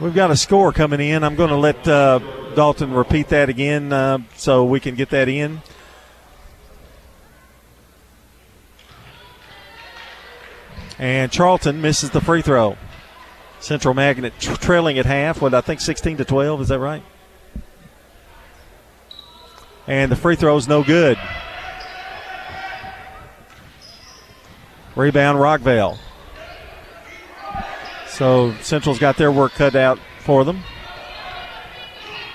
We've got a score coming in. I'm going to let uh, Dalton repeat that again uh, so we can get that in. And Charlton misses the free throw. Central Magnet tra- trailing at half, what I think 16 to 12, is that right? And the free throw is no good. Rebound Rockvale. So Central's got their work cut out for them.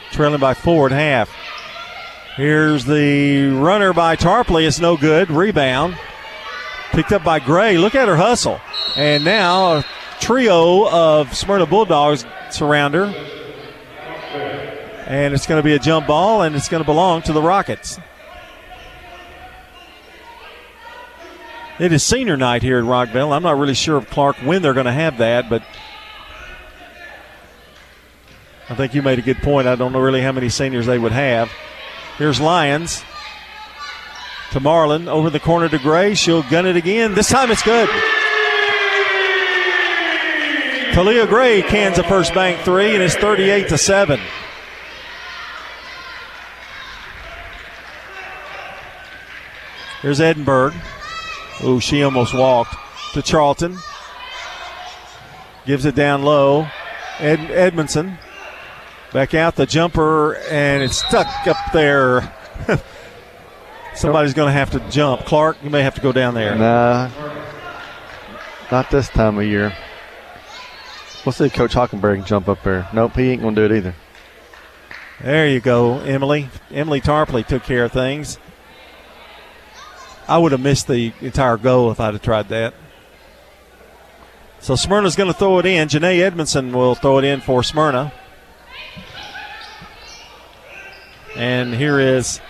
Trailing by four at half. Here's the runner by Tarpley. It's no good. Rebound. Picked up by Gray. Look at her hustle. And now a trio of Smyrna Bulldogs surround her. And it's going to be a jump ball, and it's going to belong to the Rockets. It is senior night here at Rockvale. I'm not really sure of Clark when they're going to have that, but I think you made a good point. I don't know really how many seniors they would have. Here's Lyons to Marlin over the corner to Gray. She'll gun it again. This time it's good. Talia Gray cans a first bank three, and it's 38 to 7. Here's Edinburgh. Oh, she almost walked to Charlton. Gives it down low. Ed, Edmondson. Back out the jumper, and it's stuck up there. Somebody's going to have to jump. Clark, you may have to go down there. Nah, not this time of year. We'll see if Coach Hockenberry jump up there. Nope, he ain't going to do it either. There you go, Emily. Emily Tarpley took care of things. I would have missed the entire goal if I'd have tried that. So Smyrna's going to throw it in. Janae Edmondson will throw it in for Smyrna. And here is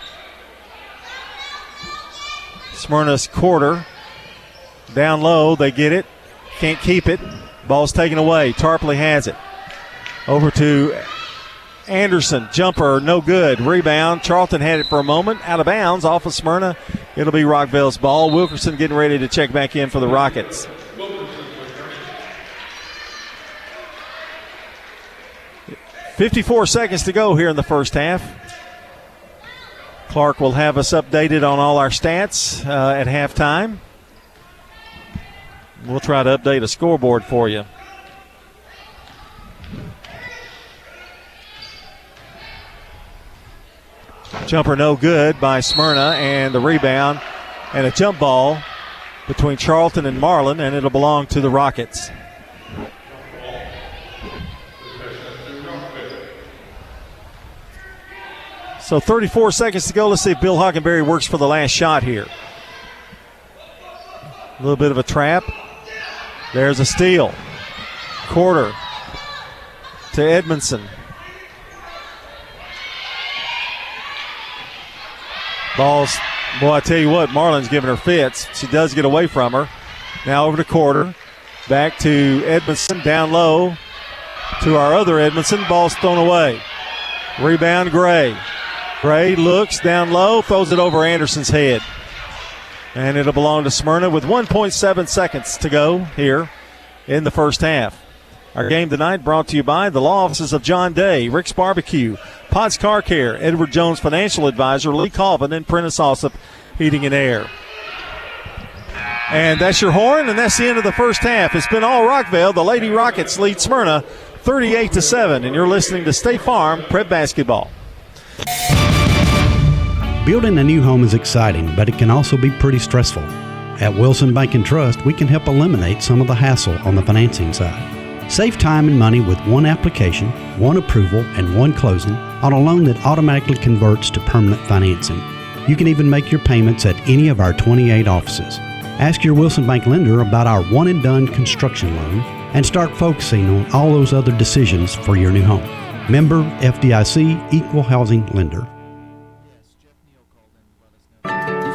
Smyrna's quarter. Down low, they get it. Can't keep it. Ball's taken away. Tarpley has it. Over to Anderson. Jumper, no good. Rebound. Charlton had it for a moment. Out of bounds off of Smyrna. It'll be Rockvale's ball. Wilkerson getting ready to check back in for the Rockets. 54 seconds to go here in the first half. Clark will have us updated on all our stats uh, at halftime. We'll try to update a scoreboard for you. Jumper no good by Smyrna, and the rebound and a jump ball between Charlton and Marlin, and it'll belong to the Rockets. So 34 seconds to go. Let's see if Bill Hockenberry works for the last shot here. A little bit of a trap. There's a steal. Quarter to Edmondson. Balls, boy, I tell you what, Marlin's giving her fits. She does get away from her. Now over to quarter. Back to Edmondson, down low to our other Edmondson. Ball's thrown away. Rebound, Gray. Gray looks down low, throws it over Anderson's head. And it'll belong to Smyrna with 1.7 seconds to go here in the first half. Our game tonight brought to you by the law offices of John Day, Rick's Barbecue, Potts Car Care, Edward Jones Financial Advisor, Lee Colvin, and Prentice Allsup Heating and Air. And that's your horn, and that's the end of the first half. It's been all Rockvale. The Lady Rockets lead Smyrna 38 to 7, and you're listening to State Farm Prep Basketball. Building a new home is exciting, but it can also be pretty stressful. At Wilson Bank and Trust, we can help eliminate some of the hassle on the financing side. Save time and money with one application, one approval, and one closing on a loan that automatically converts to permanent financing. You can even make your payments at any of our 28 offices. Ask your Wilson Bank lender about our one and done construction loan and start focusing on all those other decisions for your new home. Member FDIC Equal Housing Lender.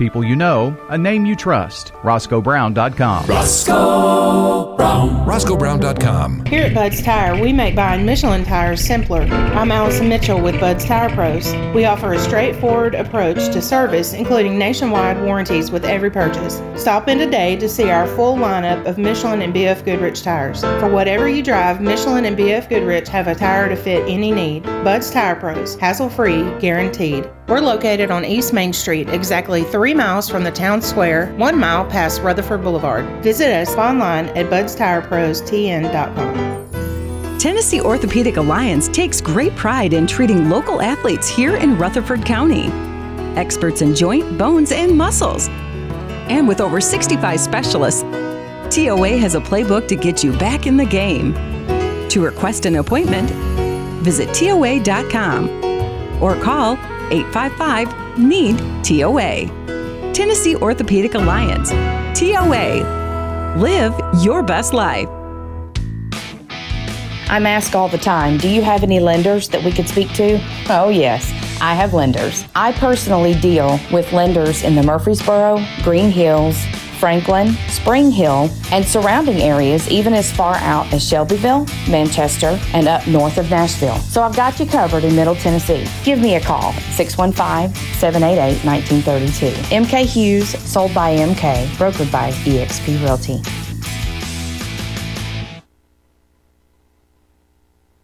People you know, a name you trust. RoscoeBrown.com. Roscoe Brown. RoscoeBrown.com. Here at Bud's Tire, we make buying Michelin tires simpler. I'm Allison Mitchell with Bud's Tire Pros. We offer a straightforward approach to service, including nationwide warranties with every purchase. Stop in today to see our full lineup of Michelin and BF Goodrich tires. For whatever you drive, Michelin and BF Goodrich have a tire to fit any need. Bud's Tire Pros, hassle free, guaranteed. We're located on East Main Street, exactly three miles from the town square, one mile past Rutherford Boulevard. Visit us online at budstireprostn.com. Tennessee Orthopedic Alliance takes great pride in treating local athletes here in Rutherford County. Experts in joint, bones, and muscles. And with over 65 specialists, TOA has a playbook to get you back in the game. To request an appointment, visit TOA.com or call 855 NEED TOA. Tennessee Orthopedic Alliance. TOA. Live your best life. I'm asked all the time, do you have any lenders that we could speak to? Oh, yes, I have lenders. I personally deal with lenders in the Murfreesboro, Green Hills, Franklin, Spring Hill, and surrounding areas, even as far out as Shelbyville, Manchester, and up north of Nashville. So I've got you covered in Middle Tennessee. Give me a call, 615 788 1932. MK Hughes, sold by MK, brokered by eXp Realty.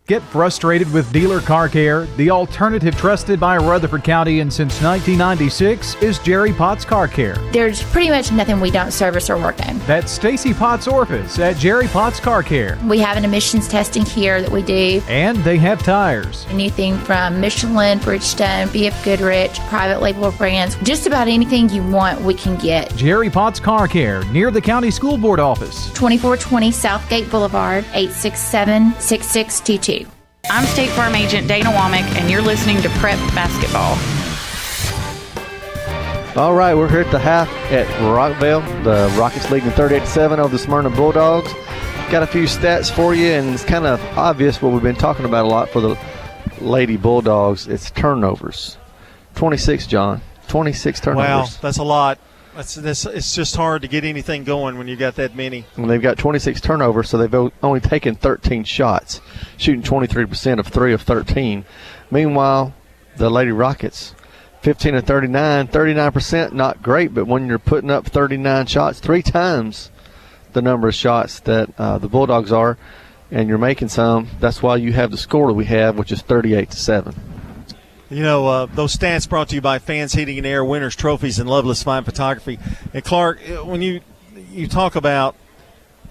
Get frustrated with dealer car care? The alternative trusted by Rutherford County and since 1996 is Jerry Potts Car Care. There's pretty much nothing we don't service or work on. That's Stacy Potts Orphis at Jerry Potts Car Care. We have an emissions testing here that we do. And they have tires. Anything from Michelin, Bridgestone, BF Goodrich, private label brands, just about anything you want, we can get. Jerry Potts Car Care near the County School Board office. 2420 Southgate Boulevard, 867 6622. I'm State Farm Agent Dana Womack, and you're listening to Prep Basketball. All right, we're here at the half at Rockvale. The Rockets leading 38-7 over the Smyrna Bulldogs. Got a few stats for you, and it's kind of obvious what we've been talking about a lot for the Lady Bulldogs. It's turnovers. 26, John. 26 turnovers. Wow, that's a lot. That's, it's just hard to get anything going when you got that many. And they've got 26 turnovers, so they've only taken 13 shots, shooting 23% of 3 of 13. Meanwhile, the Lady Rockets, 15 of 39, 39%, not great, but when you're putting up 39 shots, three times the number of shots that uh, the Bulldogs are, and you're making some, that's why you have the score that we have, which is 38 to 7. You know, uh, those stats brought to you by Fans Heating and Air, Winners Trophies, and Loveless Fine Photography. And Clark, uh, when you you talk about,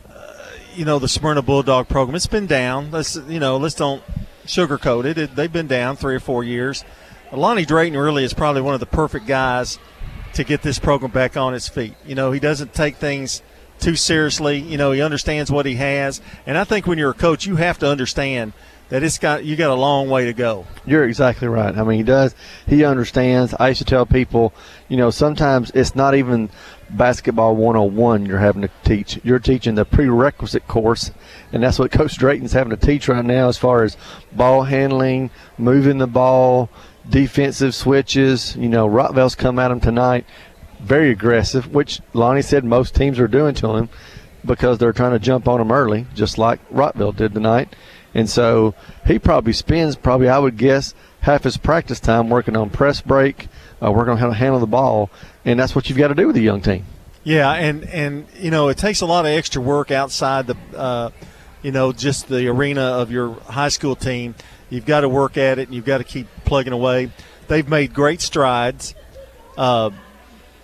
uh, you know, the Smyrna Bulldog program, it's been down. Let's you know, let's don't sugarcoat it. it they've been down three or four years. Lonnie Drayton really is probably one of the perfect guys to get this program back on its feet. You know, he doesn't take things too seriously. You know, he understands what he has, and I think when you're a coach, you have to understand that it's got you got a long way to go. You're exactly right. I mean, he does. He understands. I used to tell people, you know, sometimes it's not even basketball 101 you're having to teach. You're teaching the prerequisite course, and that's what Coach Drayton's having to teach right now as far as ball handling, moving the ball, defensive switches. You know, Rockvale's come at him tonight, very aggressive, which Lonnie said most teams are doing to him because they're trying to jump on him early, just like Rockvale did tonight. And so he probably spends probably I would guess half his practice time working on press break, uh, working on how to handle the ball, and that's what you've got to do with a young team. Yeah, and and you know it takes a lot of extra work outside the, uh, you know, just the arena of your high school team. You've got to work at it, and you've got to keep plugging away. They've made great strides. Uh,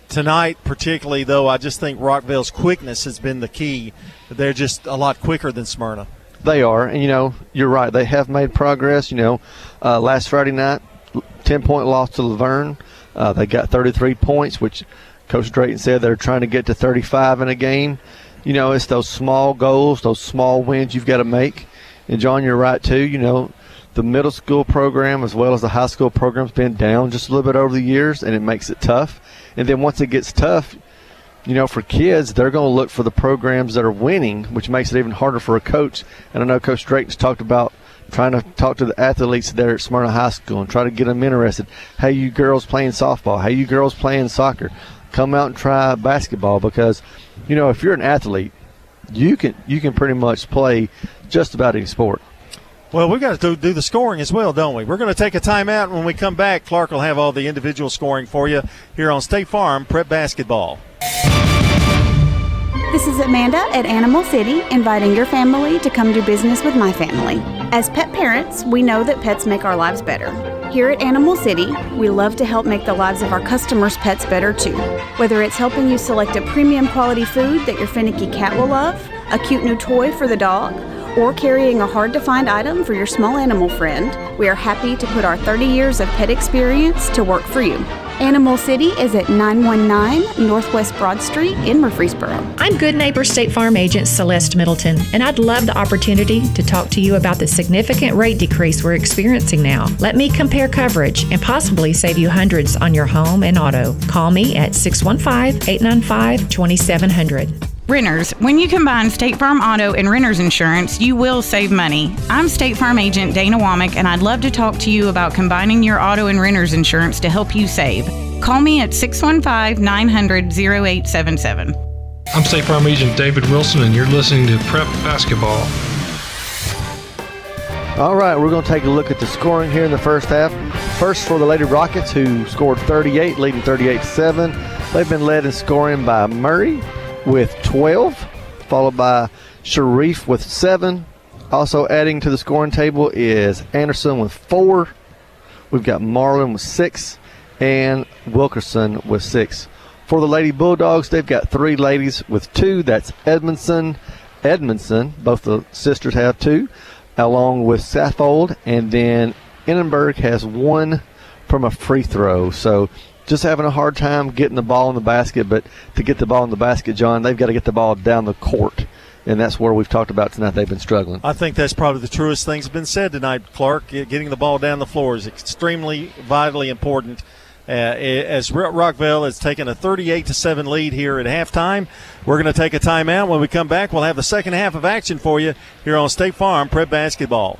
tonight, particularly though, I just think Rockvale's quickness has been the key. They're just a lot quicker than Smyrna. They are, and you know, you're right. They have made progress. You know, uh, last Friday night, ten point loss to La Vergne. Uh, they got 33 points, which Coach Drayton said they're trying to get to 35 in a game. You know, it's those small goals, those small wins you've got to make. And John, you're right too. You know, the middle school program as well as the high school program's been down just a little bit over the years, and it makes it tough. And then once it gets tough, you know, for kids, they're going to look for the programs that are winning, which makes it even harder for a coach. And I know Coach Drayton's talked about trying to talk to the athletes there at Smyrna High School and try to get them interested. Hey, you girls playing softball. Hey, you girls playing soccer. Come out and try basketball because, you know, if you're an athlete, you can you can pretty much play just about any sport. Well, we've got to do the scoring as well, don't we? We're going to take a timeout. When we come back, Clark will have all the individual scoring for you here on State Farm Prep Basketball. This is Amanda at Animal City, inviting your family to come do business with my family. As pet parents, we know that pets make our lives better. Here at Animal City, we love to help make the lives of our customers' pets better too. Whether it's helping you select a premium quality food that your finicky cat will love, a cute new toy for the dog, or carrying a hard to find item for your small animal friend, we are happy to put our 30 years of pet experience to work for you. Animal City is at 919 Northwest Broad Street in Murfreesboro. I'm Good Neighbor State Farm Agent Celeste Middleton, and I'd love the opportunity to talk to you about the significant rate decrease we're experiencing now. Let me compare coverage and possibly save you hundreds on your home and auto. Call me at 615 895 2700. Renters, when you combine State Farm Auto and Renters Insurance, you will save money. I'm State Farm Agent Dana Womack, and I'd love to talk to you about combining your auto and renters insurance to help you save. Call me at 615 900 0877. I'm State Farm Agent David Wilson, and you're listening to Prep Basketball. All right, we're going to take a look at the scoring here in the first half. First for the Lady Rockets, who scored 38, leading 38 7. They've been led in scoring by Murray with 12, followed by Sharif with 7, Also adding to the scoring table is Anderson with four. We've got Marlin with six, and Wilkerson with six. For the Lady Bulldogs, they've got three ladies with two. That's Edmondson, Edmondson. Both the sisters have two, along with Saffold, and then Edinburgh has one from a free throw. So just having a hard time getting the ball in the basket. But to get the ball in the basket, John, they've got to get the ball down the court. And that's where we've talked about tonight. They've been struggling. I think that's probably the truest thing that's been said tonight, Clark. Getting the ball down the floor is extremely, vitally important. Uh, as Rockvale has taken a 38 to 7 lead here at halftime, we're going to take a timeout. When we come back, we'll have the second half of action for you here on State Farm Prep Basketball.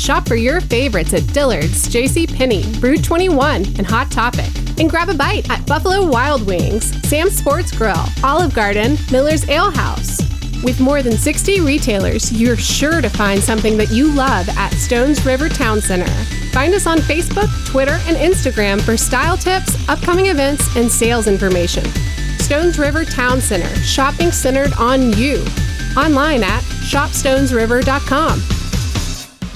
Shop for your favorites at Dillard's, J.C. Penney, Brew 21, and Hot Topic. And grab a bite at Buffalo Wild Wings, Sam's Sports Grill, Olive Garden, Miller's Ale House. With more than 60 retailers, you're sure to find something that you love at Stones River Town Center. Find us on Facebook, Twitter, and Instagram for style tips, upcoming events, and sales information. Stones River Town Center, shopping centered on you. Online at shopstonesriver.com.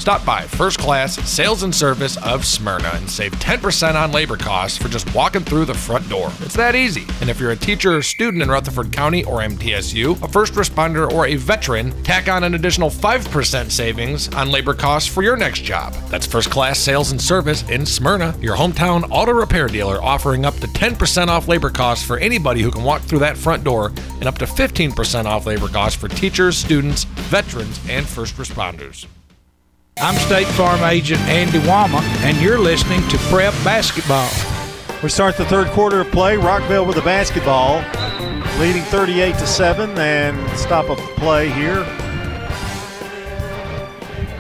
Stop by First Class Sales and Service of Smyrna and save 10% on labor costs for just walking through the front door. It's that easy. And if you're a teacher or student in Rutherford County or MTSU, a first responder, or a veteran, tack on an additional 5% savings on labor costs for your next job. That's First Class Sales and Service in Smyrna, your hometown auto repair dealer offering up to 10% off labor costs for anybody who can walk through that front door and up to 15% off labor costs for teachers, students, veterans, and first responders. I'm State Farm Agent Andy Wama, and you're listening to Prep Basketball. We start the third quarter of play. Rockvale with the basketball, leading 38 to 7, and stop a play here.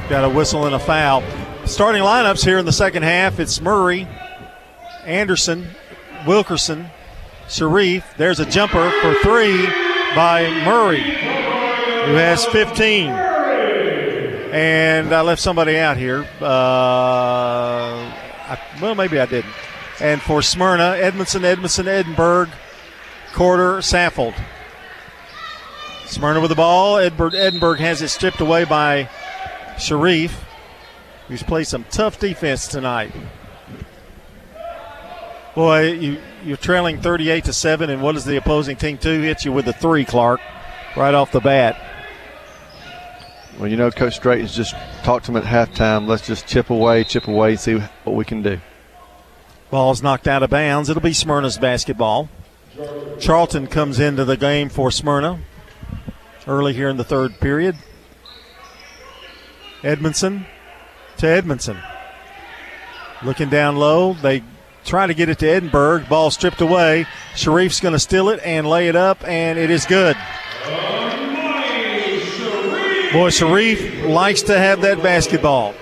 Got a whistle and a foul. Starting lineups here in the second half it's Murray, Anderson, Wilkerson, Sharif. There's a jumper for three by Murray, who has 15. And I left somebody out here. Uh, I, well, maybe I didn't. And for Smyrna, Edmondson, Edmondson, Edinburgh, Quarter, Saffold. Smyrna with the ball. Edinburgh, Edinburgh has it stripped away by Sharif, who's played some tough defense tonight. Boy, you, you're trailing 38 to 7, and what does the opposing team do? Hits you with a three, Clark, right off the bat. Well, you know, Coach Drayton's just talked to him at halftime. Let's just chip away, chip away, see what we can do. Ball's knocked out of bounds. It'll be Smyrna's basketball. Charlton comes into the game for Smyrna early here in the third period. Edmondson to Edmondson. Looking down low. They try to get it to Edinburgh. Ball stripped away. Sharif's going to steal it and lay it up, and it is good. Boy, Sharif likes to have that basketball.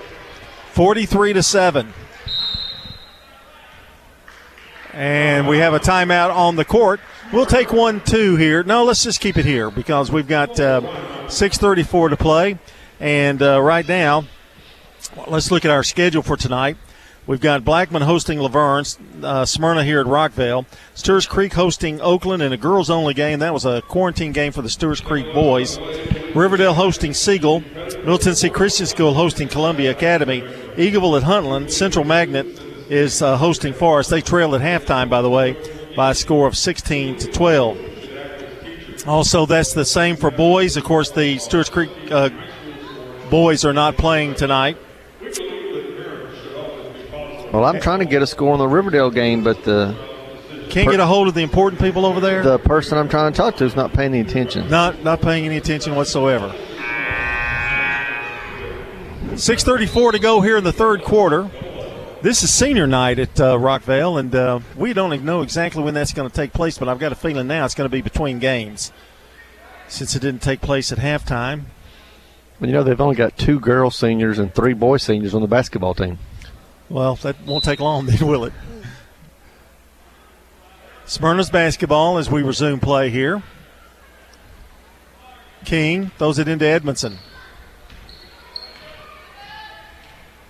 43 to 7. And we have a timeout on the court. We'll take one, two here. No, let's just keep it here because we've got uh, 6:34 to play, and uh, right now, let's look at our schedule for tonight. We've got Blackman hosting La Vergne, uh, Smyrna here at Rockvale, Stewart's Creek hosting Oakland in a girls only game. That was a quarantine game for the Stewart's Creek boys. Riverdale hosting Siegel, Middle Tennessee Christian School hosting Columbia Academy, Eagleville at Huntland, Central Magnet is uh, hosting Forrest. They trailed at halftime, by the way by a score of 16 to 12. Also, that's the same for boys. Of course, the Stewart's Creek uh, boys are not playing tonight. Well, I'm trying to get a score on the Riverdale game, but the can't per- get a hold of the important people over there. The person I'm trying to talk to is not paying any attention. Not not paying any attention whatsoever. 6:34 to go here in the third quarter. This is senior night at uh, Rockvale, and uh, we don't know exactly when that's going to take place, but I've got a feeling now it's going to be between games since it didn't take place at halftime. Well, you know, they've only got two girl seniors and three boy seniors on the basketball team. Well, that won't take long, then, will it? Smyrna's basketball as we resume play here. King throws it into Edmondson.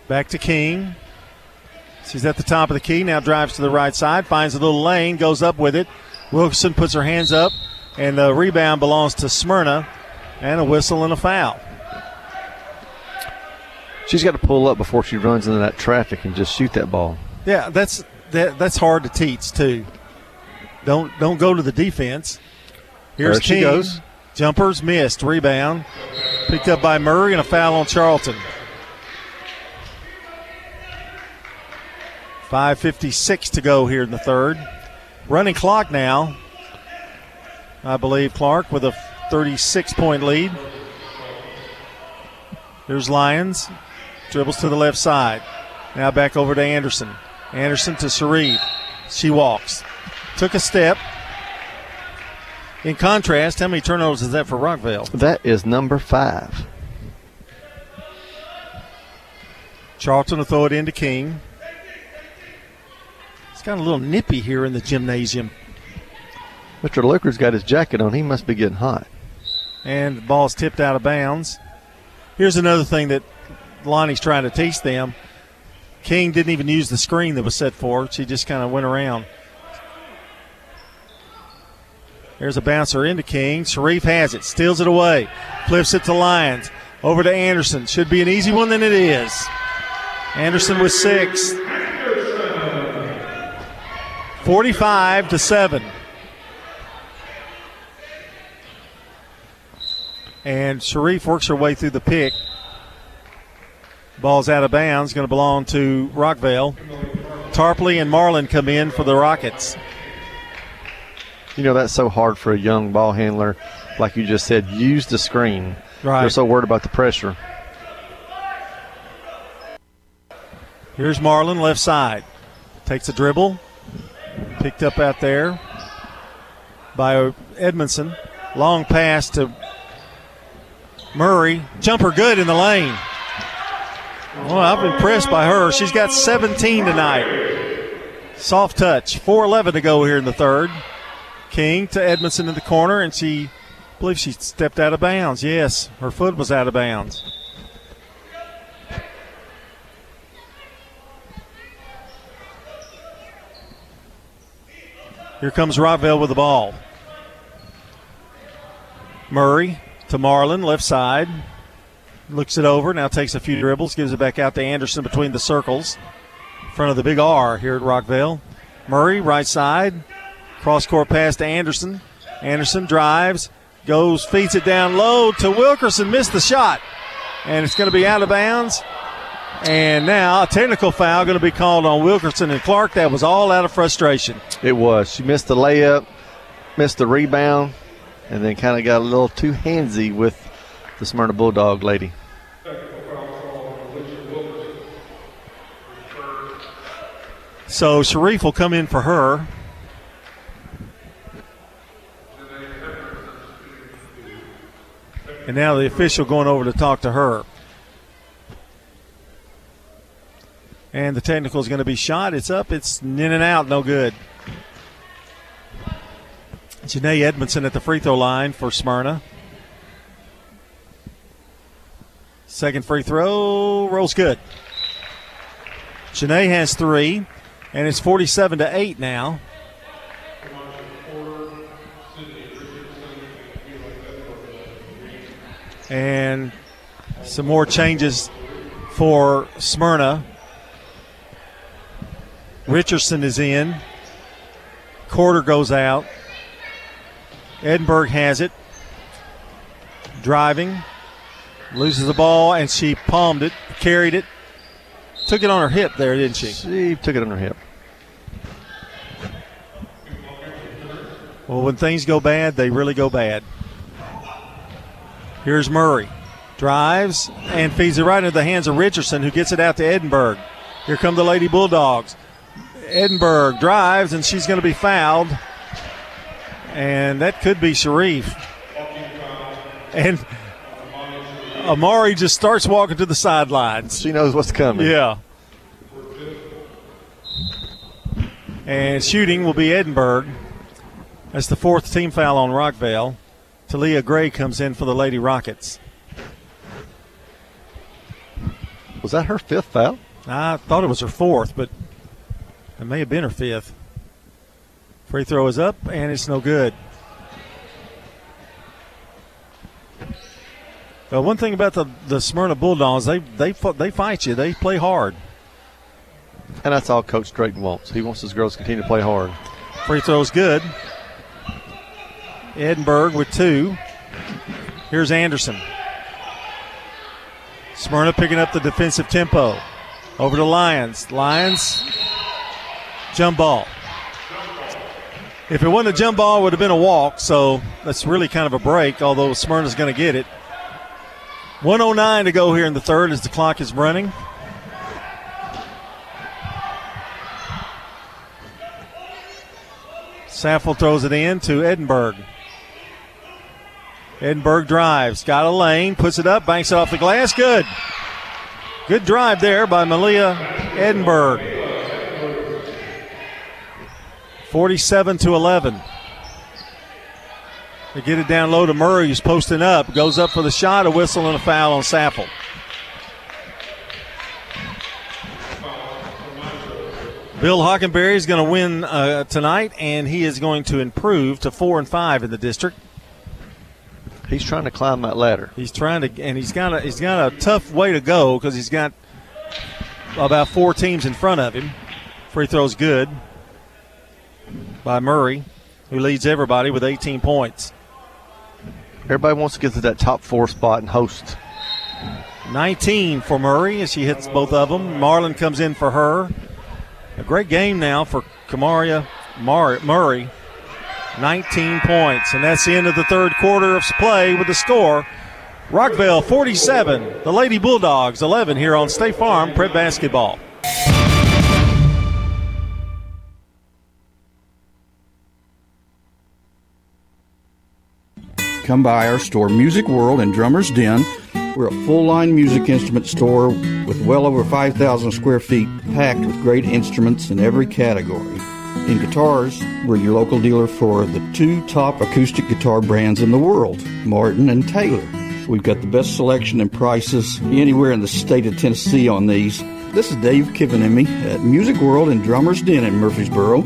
Back to King. She's at the top of the key, now drives to the right side, finds a little lane, goes up with it. Wilkerson puts her hands up, and the rebound belongs to Smyrna, and a whistle and a foul. She's got to pull up before she runs into that traffic and just shoot that ball. Yeah, that's that, that's hard to teach too. Don't don't go to the defense. Here's there she King. goes. Jumpers missed. Rebound picked up by Murray and a foul on Charlton. 5.56 to go here in the third. Running clock now. I believe Clark with a 36 point lead. There's Lyons. Dribbles to the left side. Now back over to Anderson. Anderson to Sharif. She walks. Took a step. In contrast, how many turnovers is that for Rockvale? That is number five. Charlton will throw it into King. It's got a little nippy here in the gymnasium. Mr. Luker's got his jacket on. He must be getting hot. And the ball's tipped out of bounds. Here's another thing that Lonnie's trying to teach them. King didn't even use the screen that was set for her. She just kind of went around. There's a bouncer into King. Sharif has it, steals it away, flips it to Lyons. Over to Anderson. Should be an easy one than it is. Anderson with six. 45 to 7. And Sharif works her way through the pick. Ball's out of bounds, going to belong to Rockvale. Tarpley and Marlin come in for the Rockets. You know, that's so hard for a young ball handler. Like you just said, use the screen. Right. They're so worried about the pressure. Here's Marlin, left side. Takes a dribble, Picked up out there by Edmondson. Long pass to Murray. Jumper good in the lane. Well, I'm impressed by her. She's got 17 tonight. Soft touch. 4.11 to go here in the third. King to Edmondson in the corner, and she, I believe she stepped out of bounds. Yes, her foot was out of bounds. Here comes Rockvale with the ball. Murray to Marlin, left side. Looks it over, now takes a few dribbles, gives it back out to Anderson between the circles. In front of the big R here at Rockvale. Murray, right side. Cross court pass to Anderson. Anderson drives, goes, feeds it down low to Wilkerson, missed the shot. And it's going to be out of bounds. And now a technical foul going to be called on Wilkerson and Clark. That was all out of frustration. It was. She missed the layup, missed the rebound, and then kind of got a little too handsy with the Smyrna Bulldog lady. So Sharif will come in for her. And now the official going over to talk to her. And the technical is going to be shot. It's up. It's in and out. No good. Janae Edmondson at the free throw line for Smyrna. Second free throw rolls good. Janae has three, and it's 47 to 8 now. And some more changes for Smyrna. Richardson is in. Quarter goes out. Edinburgh has it. Driving. Loses the ball, and she palmed it, carried it. Took it on her hip there, didn't she? She took it on her hip. Well, when things go bad, they really go bad. Here's Murray. Drives and feeds it right into the hands of Richardson, who gets it out to Edinburgh. Here come the Lady Bulldogs. Edinburgh drives, and she's going to be fouled. And that could be Sharif. And Amari just starts walking to the sidelines. She knows what's coming. Yeah. And shooting will be Edinburgh. That's the fourth team foul on Rockvale. Talia Gray comes in for the Lady Rockets. Was that her fifth foul? I thought it was her fourth, but it may have been her fifth. Free throw is up, and it's no good. Well, one thing about the, the Smyrna Bulldogs, they they they fight you. They play hard. And that's all Coach Drayton wants. He wants his girls to continue to play hard. Free throw's good. Edinburgh with two. Here's Anderson. Smyrna picking up the defensive tempo. Over to Lyons. Lyons, jump ball. If it wasn't a jump ball, it would have been a walk, so that's really kind of a break, although Smyrna's going to get it. 109 to go here in the third as the clock is running. Saffel throws it in to Edinburgh. Edinburgh drives, got a lane, puts it up, banks it off the glass. Good. Good drive there by Malia Edinburgh. 47 to 11. They get it down low to Murray, who's posting up, goes up for the shot, a whistle and a foul on Saffel. Bill Hockenberry is going to win uh, tonight, and he is going to improve to four and five in the district. He's trying to climb that ladder. He's trying to, and he's got a he's got a tough way to go because he's got about four teams in front of him. Free throws good by Murray, who leads everybody with 18 points. Everybody wants to get to that top four spot and host. 19 for Murray as she hits both of them. Marlin comes in for her. A great game now for Kamaria Mar- Murray. 19 points. And that's the end of the third quarter of play with the score. Rockvale 47, the Lady Bulldogs 11 here on State Farm Prep Basketball. Come by our store, Music World and Drummer's Den. We're a full line music instrument store with well over 5,000 square feet packed with great instruments in every category. In guitars, we're your local dealer for the two top acoustic guitar brands in the world, Martin and Taylor. We've got the best selection and prices anywhere in the state of Tennessee on these. This is Dave Kivenemy at Music World and Drummer's Den in Murfreesboro.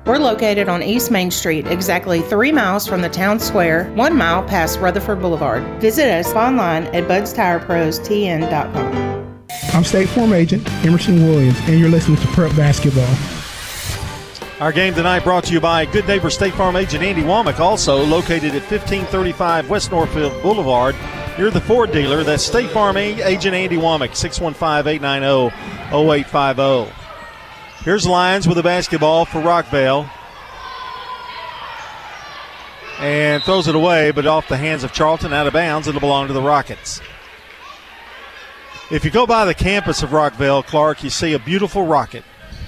We're located on East Main Street, exactly three miles from the town square, one mile past Rutherford Boulevard. Visit us online at budstireprostn.com. I'm State Farm Agent Emerson Williams, and you're listening to Prep Basketball. Our game tonight brought to you by Good Neighbor State Farm Agent Andy Womack, also located at 1535 West Northfield Boulevard. You're the Ford dealer. That's State Farm Agent Andy Womack, 615 890 0850. Here's Lyons with the basketball for Rockvale. And throws it away, but off the hands of Charlton, out of bounds. And It'll belong to the Rockets. If you go by the campus of Rockvale, Clark, you see a beautiful rocket,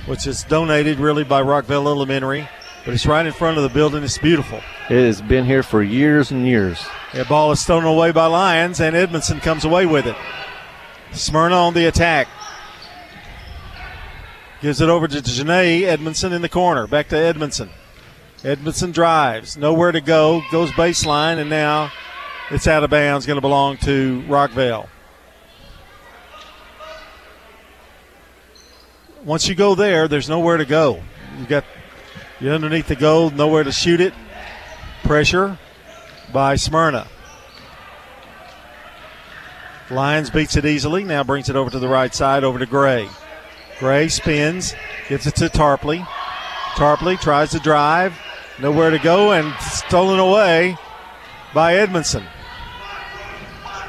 which is donated really by Rockvale Elementary, but it's right in front of the building. It's beautiful. It has been here for years and years. The ball is thrown away by Lyons, and Edmondson comes away with it. Smyrna on the attack. Gives it over to Janae Edmondson in the corner. Back to Edmondson. Edmondson drives. Nowhere to go. Goes baseline, and now it's out of bounds. Going to belong to Rockvale. Once you go there, there's nowhere to go. You got you underneath the goal, nowhere to shoot it. Pressure by Smyrna. Lyons beats it easily. Now brings it over to the right side, over to Gray. Gray spins, gets it to Tarpley. Tarpley tries to drive, nowhere to go, and stolen away by Edmondson.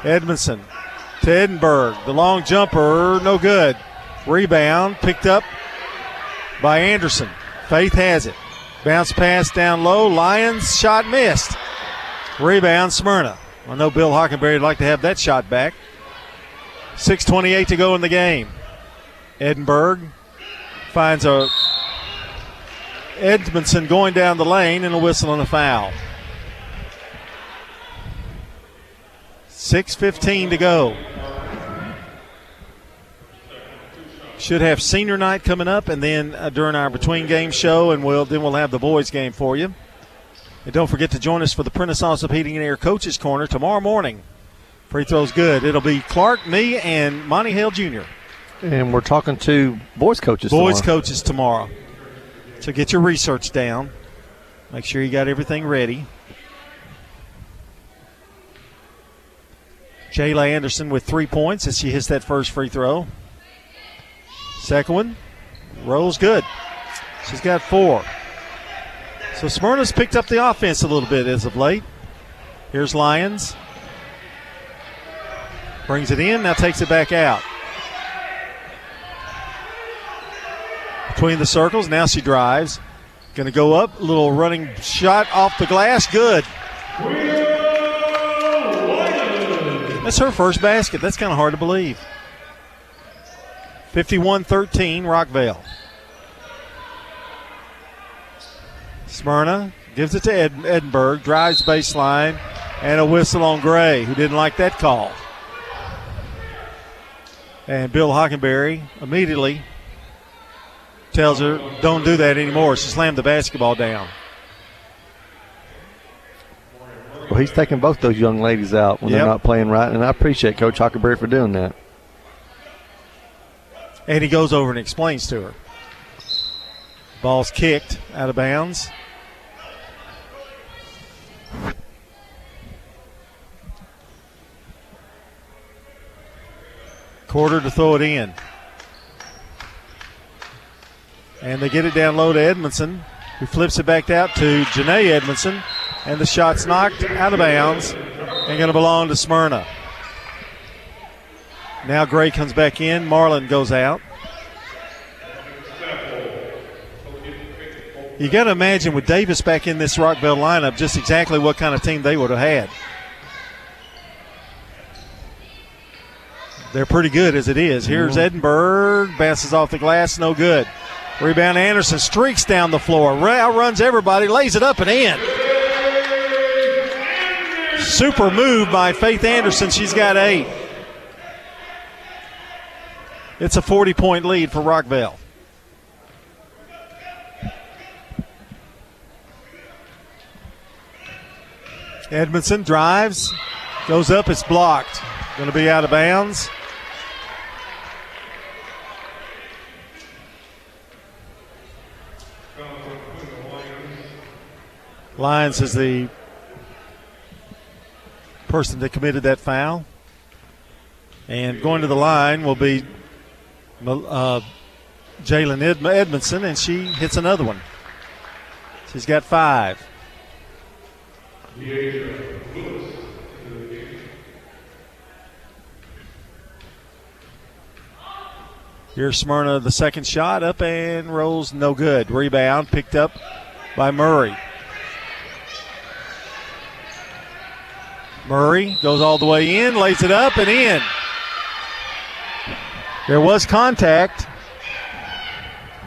Edmondson to Edinburgh. The long jumper, no good. Rebound picked up by Anderson. Faith has it. Bounce pass down low. Lyons shot missed. Rebound Smyrna. I know Bill Hockenberry would like to have that shot back. 6.28 to go in the game. Edinburgh finds a Edmondson going down the lane and a whistle and a foul. 6.15 to go. Should have senior night coming up, and then uh, during our between game show, and we'll then we'll have the boys game for you. And don't forget to join us for the Prentice Allsup Heating and Air Coaches Corner tomorrow morning. Free throws good. It'll be Clark, me, and Monty Hale Jr. And we're talking to boys coaches. Boys tomorrow. coaches tomorrow. So get your research down. Make sure you got everything ready. Jayla Anderson with three points as she hits that first free throw. Second one rolls good. She's got four. So Smyrna's picked up the offense a little bit as of late. Here's Lyons. Brings it in, now takes it back out. Between the circles, now she drives. Going to go up, little running shot off the glass, good. That's her first basket. That's kind of hard to believe. 51 13, Rockvale. Smyrna gives it to Ed- Edinburgh, drives baseline, and a whistle on Gray, who didn't like that call. And Bill Hockenberry immediately tells her, don't do that anymore. She slammed the basketball down. Well, he's taking both those young ladies out when Yep. they're not playing right, and I appreciate Coach Hockenberry for doing that. And he goes over and explains to her. Ball's kicked out of bounds. Quarter to throw it in. And they get it down low to Edmondson, who flips it back out to Janae Edmondson. And the shot's knocked out of bounds and going to belong to Smyrna. Now Gray comes back in. Marlin goes out. You got to imagine with Davis back in this Rockvale lineup, just exactly what kind of team they would have had. They're pretty good as it is. Here's mm-hmm. Edinburgh, bounces off the glass, no good. Rebound Anderson streaks down the floor, outruns everybody, lays it up and in. Super move by Faith Anderson. She's got eight. It's a 40 point lead for Rockvale. Edmondson drives, goes up, it's blocked. Going to be out of bounds. Lyons is the person that committed that foul. And going to the line will be uh, Jalen Ed- Edmondson, and she hits another one. She's got five. Here's Smyrna, the second shot up and rolls no good. Rebound picked up by Murray. Murray goes all the way in, lays it up and in. There was contact.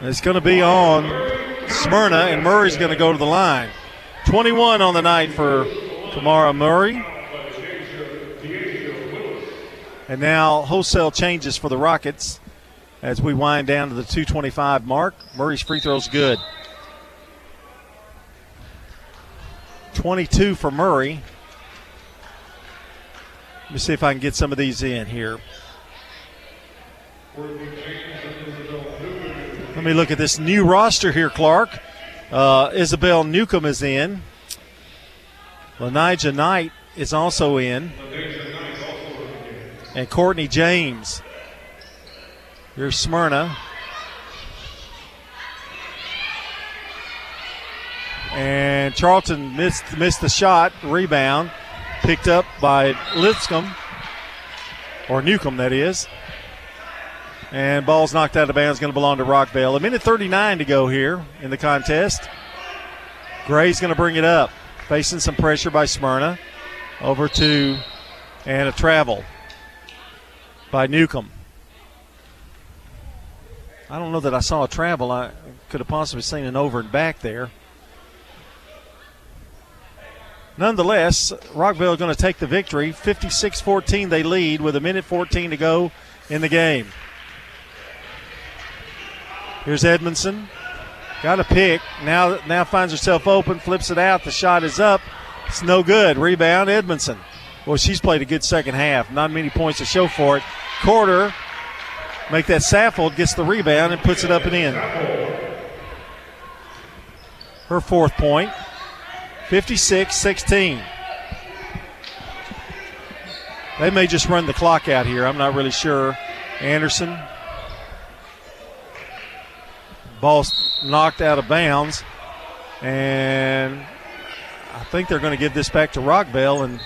It's going to be on Smyrna, and Murray's going to go to the line. 21 on the night for Kamara Murray. And now wholesale changes for the Rockets as we wind down to the 225 mark. Murray's free throw's good. 22 for Murray. Let me see if I can get some of these in here. Let me look at this new roster here, Clark. Uh, Isabel Newcomb is in. Lanija Knight is also in. And Courtney James. Here's Smyrna. And Charlton missed missed the shot. Rebound. Picked up by Lipscomb. Or Newcomb, that is. And ball's knocked out of bounds, going to belong to Rockvale. A minute 39 to go here in the contest. Gray's going to bring it up, facing some pressure by Smyrna. Over to, and a travel by Newcomb. I don't know that I saw a travel. I could have possibly seen an over and back there. Nonetheless, Rockvale going to take the victory. 56 14 they lead with a minute 14 to go in the game. Here's Edmondson. Got a pick. Now, now finds herself open, flips it out. The shot is up. It's no good. Rebound, Edmondson. Well, she's played a good second half. Not many points to show for it. Quarter, make that Saffold, gets the rebound and puts it up and in. Her fourth point. 56 16. They may just run the clock out here. I'm not really sure. Anderson. Ball knocked out of bounds. And I think they're going to give this back to Rockvale and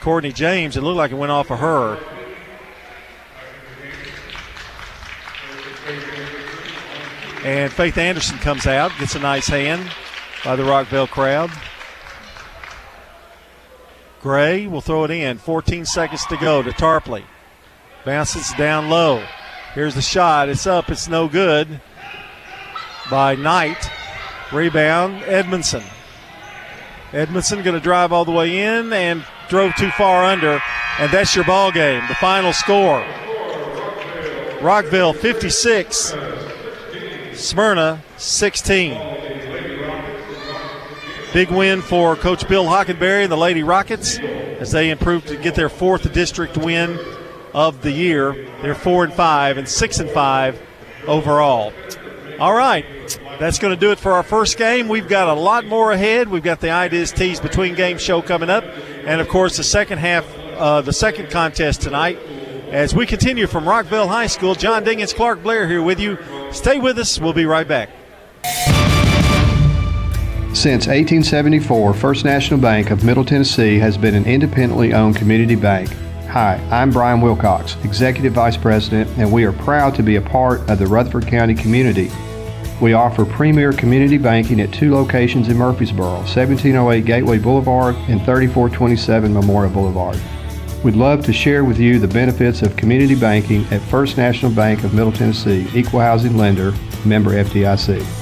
Courtney James. It looked like it went off of her. And Faith Anderson comes out, gets a nice hand by the Rockvale crowd. Gray will throw it in. 14 seconds to go to Tarpley. Bounces down low. Here's the shot. It's up. It's no good by Knight. Rebound, Edmondson. Edmondson going to drive all the way in and drove too far under, and that's your ball game. The final score: Rockvale 56, Smyrna 16. Big win for Coach Bill Hockenberry and the Lady Rockets as they improved to get their fourth district win of the year. They're four and five and six and five overall. All right, that's going to do it for our first game. We've got a lot more ahead. We've got the Ideas Tees Between Game show coming up, and of course the second half, uh, the second contest tonight. As we continue from Rockvale High School, John Dingens, Clark Blair here with you. Stay with us. We'll be right back. Since 1874, First National Bank of Middle Tennessee has been an independently owned community bank. Hi, I'm Brian Wilcox, Executive Vice President, and we are proud to be a part of the Rutherford County community. We offer premier community banking at two locations in Murfreesboro 1708 Gateway Boulevard and 3427 Memorial Boulevard. We'd love to share with you the benefits of community banking at First National Bank of Middle Tennessee, equal housing lender, member FDIC.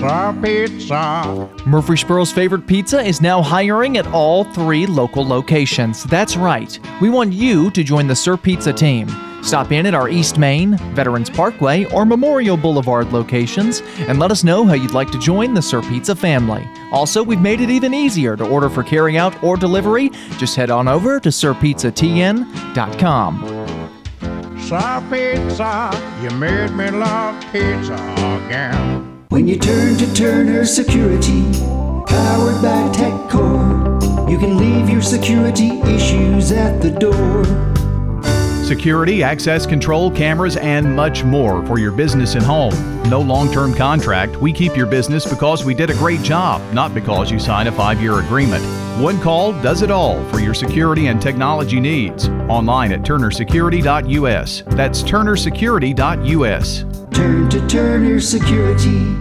Pizza. Murfreesboro's favorite pizza is now hiring at all three local locations. That's right. We want you to join the Sir Pizza team. Stop in at our East Main, Veterans Parkway, or Memorial Boulevard locations and let us know how you'd like to join the Sir Pizza family. Also, we've made it even easier to order for carryout or delivery. Just head on over to sirpizzatn.com. Sir Pizza, you made me love pizza again. When you turn to Turner Security, powered by TechCore, you can leave your security issues at the door. Security, access control, cameras, and much more for your business and home. No long term contract. We keep your business because we did a great job, not because you signed a five year agreement. One call does it all for your security and technology needs. Online at turnersecurity.us. That's turnersecurity.us. Turn to Turner Security.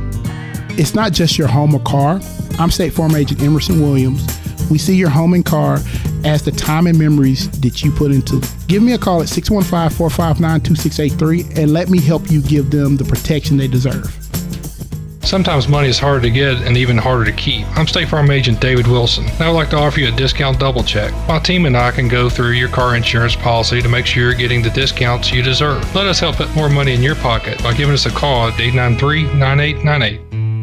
It's not just your home or car. I'm State Farm Agent Emerson Williams. We see your home and car as the time and memories that you put into it. Give me a call at 615 459 2683 and let me help you give them the protection they deserve. Sometimes money is harder to get and even harder to keep. I'm State Farm agent David Wilson. And I would like to offer you a discount double check. My team and I can go through your car insurance policy to make sure you're getting the discounts you deserve. Let us help put more money in your pocket by giving us a call at 893 9898.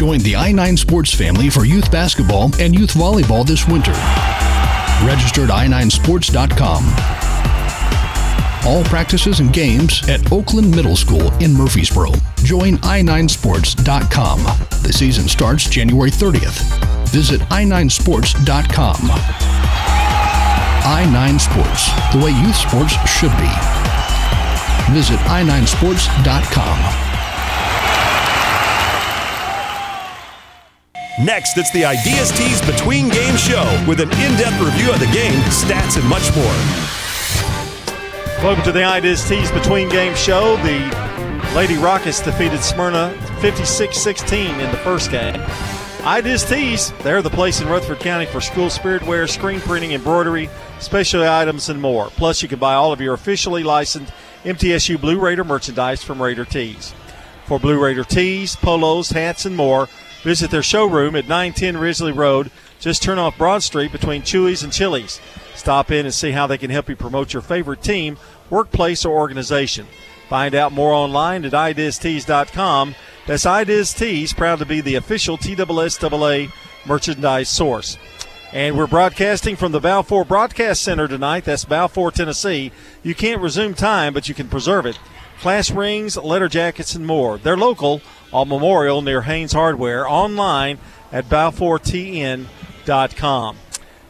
Join the I 9 Sports family for youth basketball and youth volleyball this winter. Register at i9sports.com. All practices and games at Oakland Middle School in Murfreesboro. Join i9sports.com. The season starts January 30th. Visit i9sports.com. i9 Sports, the way youth sports should be. Visit i9sports.com. Next, it's the Ideas Tees Between Game Show with an in depth review of the game, stats, and much more. Welcome to the Ideas Tees Between Game Show. The Lady Rockets defeated Smyrna 56 16 in the first game. Ideas Tees, they're the place in Rutherford County for school spirit wear, screen printing, embroidery, specialty items, and more. Plus, you can buy all of your officially licensed MTSU Blue Raider merchandise from Raider Tees. For Blue Raider tees, polos, hats, and more, visit their showroom at 910 Risley Road. Just turn off Broad Street between Chewy's and Chili's. Stop in and see how they can help you promote your favorite team, workplace, or organization. Find out more online at ideastees.com. That's Ideas Tees, proud to be the official TSSAA merchandise source. And we're broadcasting from the Balfour Broadcast Center tonight. That's Balfour, Tennessee. You can't resume time, but you can preserve it. Class rings, letter jackets, and more. They're local on Memorial near Haynes Hardware, online at balfourtn.com.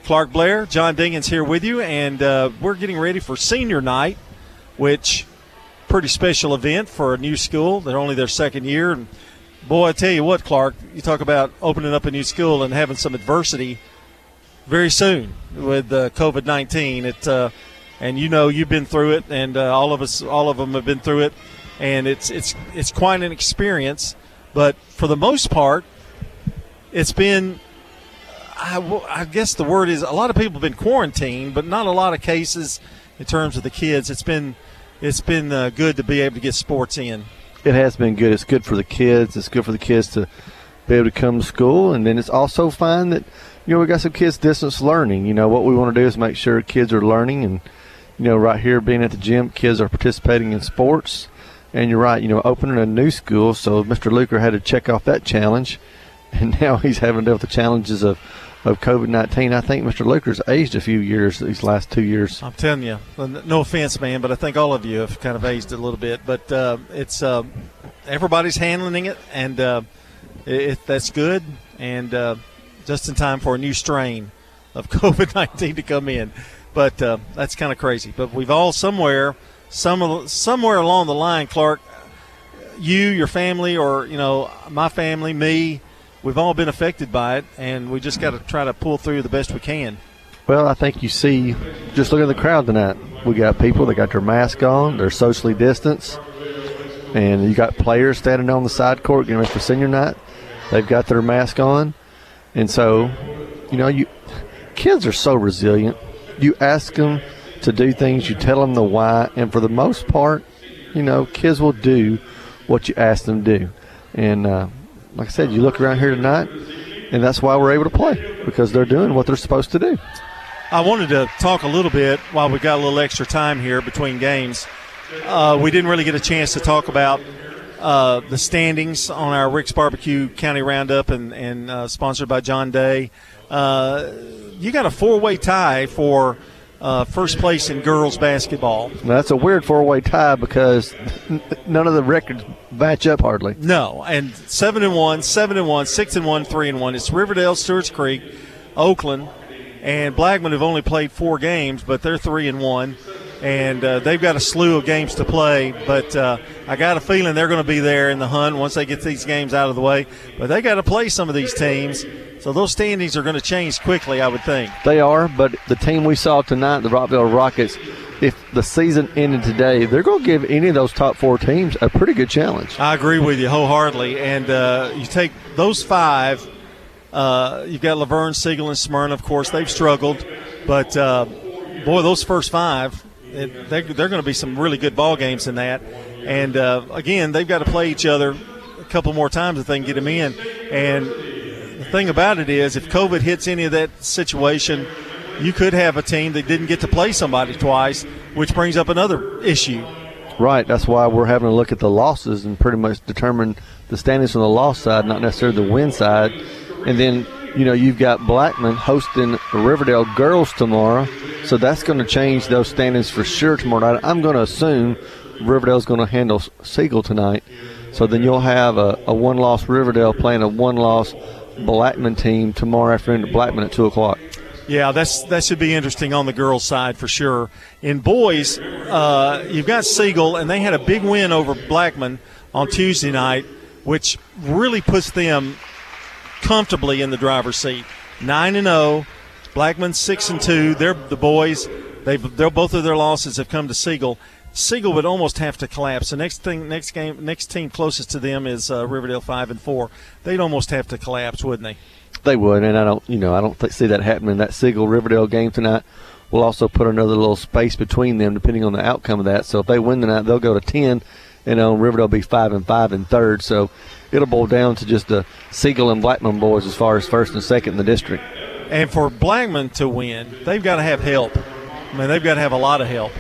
Clark Blair, John Dingens here with you, and uh, we're getting ready for senior night, which pretty special event for a new school. They're only their second year, and boy, I tell you what, Clark, you talk about opening up a new school and having some adversity very soon with uh, COVID nineteen. It uh, and you know you've been through it, and uh, all of us, all of them have been through it, and it's it's it's quite an experience. But for the most part, it's been I, I guess the word is a lot of people have been quarantined, but not a lot of cases in terms of the kids. It's been it's been uh, good to be able to get sports in. It has been good. It's good for the kids. It's good for the kids to be able to come to school, and then it's also fine that you know we got some kids distance learning. You know what we want to do is make sure kids are learning, and you know right here being at the gym, kids are participating in sports. And you're right. You know, opening a new school, so Mr. Luker had to check off that challenge, and now he's having to deal with the challenges of of COVID 19. I think Mr. Luker's aged a few years these last two years. I'm telling you, no offense, man, but I think all of you have kind of aged a little bit. But uh, it's uh, everybody's handling it, and uh, it, that's good. And uh, just in time for a new strain of COVID 19 to come in. But uh, that's kind of crazy. But we've all somewhere, some somewhere along the line, Clark, you, your family, or you know, my family, me we've all been affected by it, and we just got to try to pull through the best we can. Well, I think you see, just look at the crowd tonight. We got people that got their mask on, they're socially distanced, and you got players standing on the side court getting ready for senior night. They've got their mask on, and so, you know, you kids are so resilient. You ask them to do things, you tell them the why, and for the most part, you know, kids will do what you ask them to do. And uh, like I said, you look around here tonight, and that's why we're able to play because they're doing what they're supposed to do. I wanted to talk a little bit while we got a little extra time here between games. Uh, we didn't really get a chance to talk about uh, the standings on our Rick's Barbecue County Roundup and, and uh, sponsored by John Day. Uh, you got a four way tie for uh, first place in girls basketball. Now, that's a weird four-way tie because none of the records match up hardly. No, and seven and one, seven and one, six and one, three and one. It's Riverdale, Stewart's Creek, Oakland, and Blackman have only played four games, but they're three and one, and uh, they've got a slew of games to play. But uh, I got a feeling they're going to be there in the hunt once they get these games out of the way. But they got to play some of these teams, so those standings are going to change quickly, I would think. They are, but the team we saw tonight, the Rockvale Rockets, if the season ended today, they're going to give any of those top four teams a pretty good challenge. I agree with you wholeheartedly. And uh, you take those five. Uh, you've got La Vergne, Siegel, and Smyrna. Of course, they've struggled, but uh, boy, those first five, they're going to be some really good ball games in that. And uh, again, they've got to play each other a couple more times if they can get them in. And the thing about it is, if COVID hits any of that situation, you could have a team that didn't get to play somebody twice, which brings up another issue. Right. That's why we're having to look at the losses and pretty much determine the standings from the loss side, not necessarily the win side. And then, you know, you've got Blackman hosting the Riverdale girls tomorrow. So that's going to change those standings for sure tomorrow night. I'm going to assume Riverdale's going to handle Siegel tonight. So then you'll have a, a one loss Riverdale playing a one loss Blackman team tomorrow afternoon at Blackman at 2 o'clock. Yeah, that's that should be interesting on the girls' side for sure. In boys, uh, you've got Siegel, and they had a big win over Blackman on Tuesday night, which really puts them comfortably in the driver's seat. Nine and zero, oh, Blackman six and two. They're the boys. They've they're, both of their losses have come to Siegel. Siegel would almost have to collapse. The next thing, next game, next team closest to them is uh, Riverdale five and four. They'd almost have to collapse, wouldn't they? They would, and I don't, you know, I don't th- see that happening. That Siegel Riverdale game tonight will also put another little space between them, depending on the outcome of that. So if they win tonight, they'll go to ten, and um, Riverdale will be five and five in third. So it'll boil down to just the Siegel and Blackman boys as far as first and second in the district. And for Blackman to win, they've got to have help. I mean, they've got to have a lot of help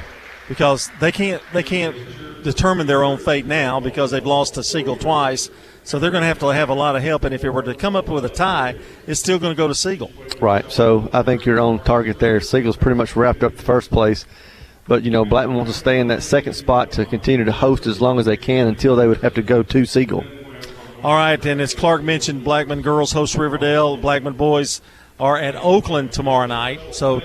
because they can't they can't determine their own fate now because they've lost to Siegel twice so they're going to have to have a lot of help. And if it were to come up with a tie, it's still going to go to Siegel. Right. So I think you're on target there. Siegel's pretty much wrapped up the first place. But, you know, Blackman wants to stay in that second spot to continue to host as long as they can until they would have to go to Siegel. All right. And as Clark mentioned, Blackman girls host Riverdale. Blackman boys are at Oakland tomorrow night. So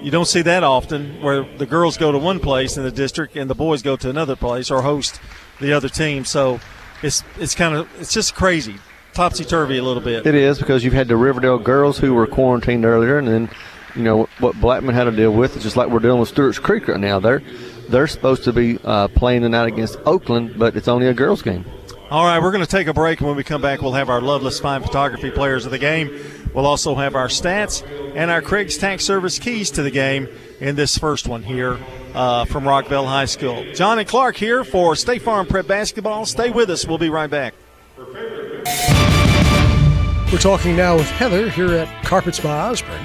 you don't see that often where the girls go to one place in the district and the boys go to another place or host the other team. So it's it's kind of it's just crazy, topsy turvy a little bit. It is because you've had the Riverdale girls who were quarantined earlier, and then you know what Blackman had to deal with. It's just like we're dealing with Stewart's Creek right now. They're they're supposed to be uh, playing tonight against Oakland, but it's only a girls game. All right, we're going to take a break, and when we come back, we'll have our Loveless Fine Photography players of the game. We'll also have our stats and our Craig's Tax Service keys to the game in this first one here uh, from Rockvale High School. John and Clark here for State Farm Prep Basketball. Stay with us. We'll be right back. We're talking now with Heather here at Carpets by Osborne.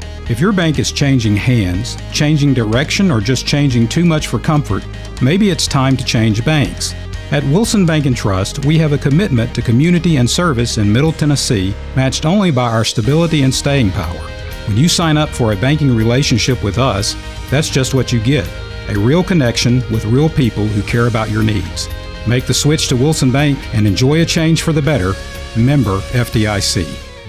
If your bank is changing hands, changing direction, or just changing too much for comfort, maybe it's time to change banks. At Wilson Bank and Trust, we have a commitment to community and service in Middle Tennessee matched only by our stability and staying power. When you sign up for a banking relationship with us, that's just what you get a real connection with real people who care about your needs. Make the switch to Wilson Bank and enjoy a change for the better. Member FDIC.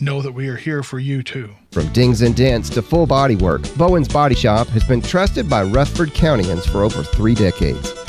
know that we are here for you too. From dings and dents to full body work, Bowen's Body Shop has been trusted by Rutherford Countyans for over three decades.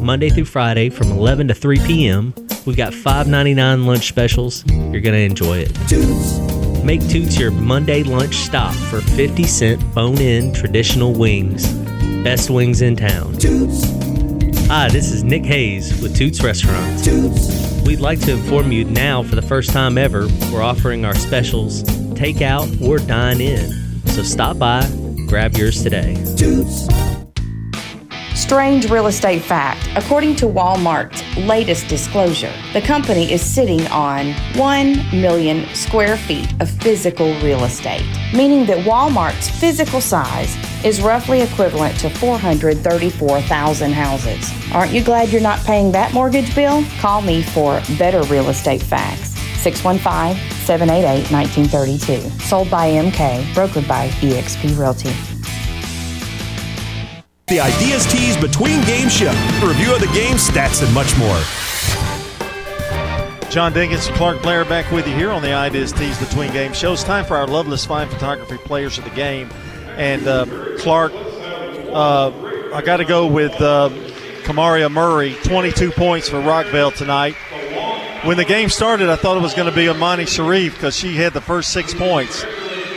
Monday through Friday from 11 to 3 p.m. We've got $5.99 lunch specials. You're going to enjoy it. Toots. Make Toots your Monday lunch stop for 50 cent bone in traditional wings. Best wings in town. Hi, this is Nick Hayes with Toots Restaurants. We'd like to inform you now for the first time ever, we're offering our specials takeout or dine in. So stop by, grab yours today. Strange real estate fact. According to Walmart's latest disclosure, the company is sitting on 1 million square feet of physical real estate, meaning that Walmart's physical size is roughly equivalent to 434,000 houses. Aren't you glad you're not paying that mortgage bill? Call me for better real estate facts. 615 788 1932. Sold by MK, brokered by eXp Realty. The Ideas Tees Between Game Show. Review of the game, stats, and much more. John Dinkins, Clark Blair back with you here on the Ideas Tees Between Game Show. It's time for our Loveless Fine Photography Players of the Game. And uh, Clark, uh, I got to go with uh, Kamaria Murray, 22 points for Rockvale tonight. When the game started, I thought it was going to be Amani Sharif because she had the first six points.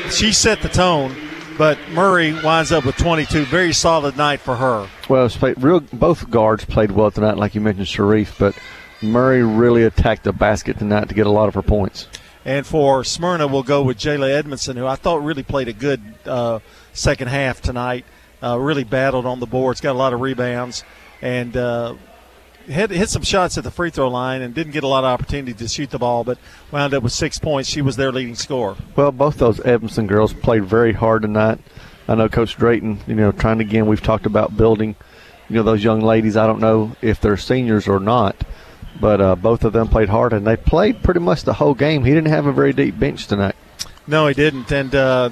She set the tone but Murray winds up with 22. Very solid night for her. Well, real, both guards played well tonight, like you mentioned, Sharif, but Murray really attacked the basket tonight to get a lot of her points. And for Smyrna, we'll go with Jayla Edmondson, who I thought really played a good uh, second half tonight. Uh, really battled on the boards, got a lot of rebounds, and uh, hit, hit some shots at the free throw line and didn't get a lot of opportunity to shoot the ball, but wound up with six points. She was their leading scorer. Well, both those Evanston girls played very hard tonight. I know Coach Drayton, you know, trying to, again, we've talked about building, you know, those young ladies. I don't know if they're seniors or not, but uh, both of them played hard, and they played pretty much the whole game. He didn't have a very deep bench tonight. No, he didn't. And uh,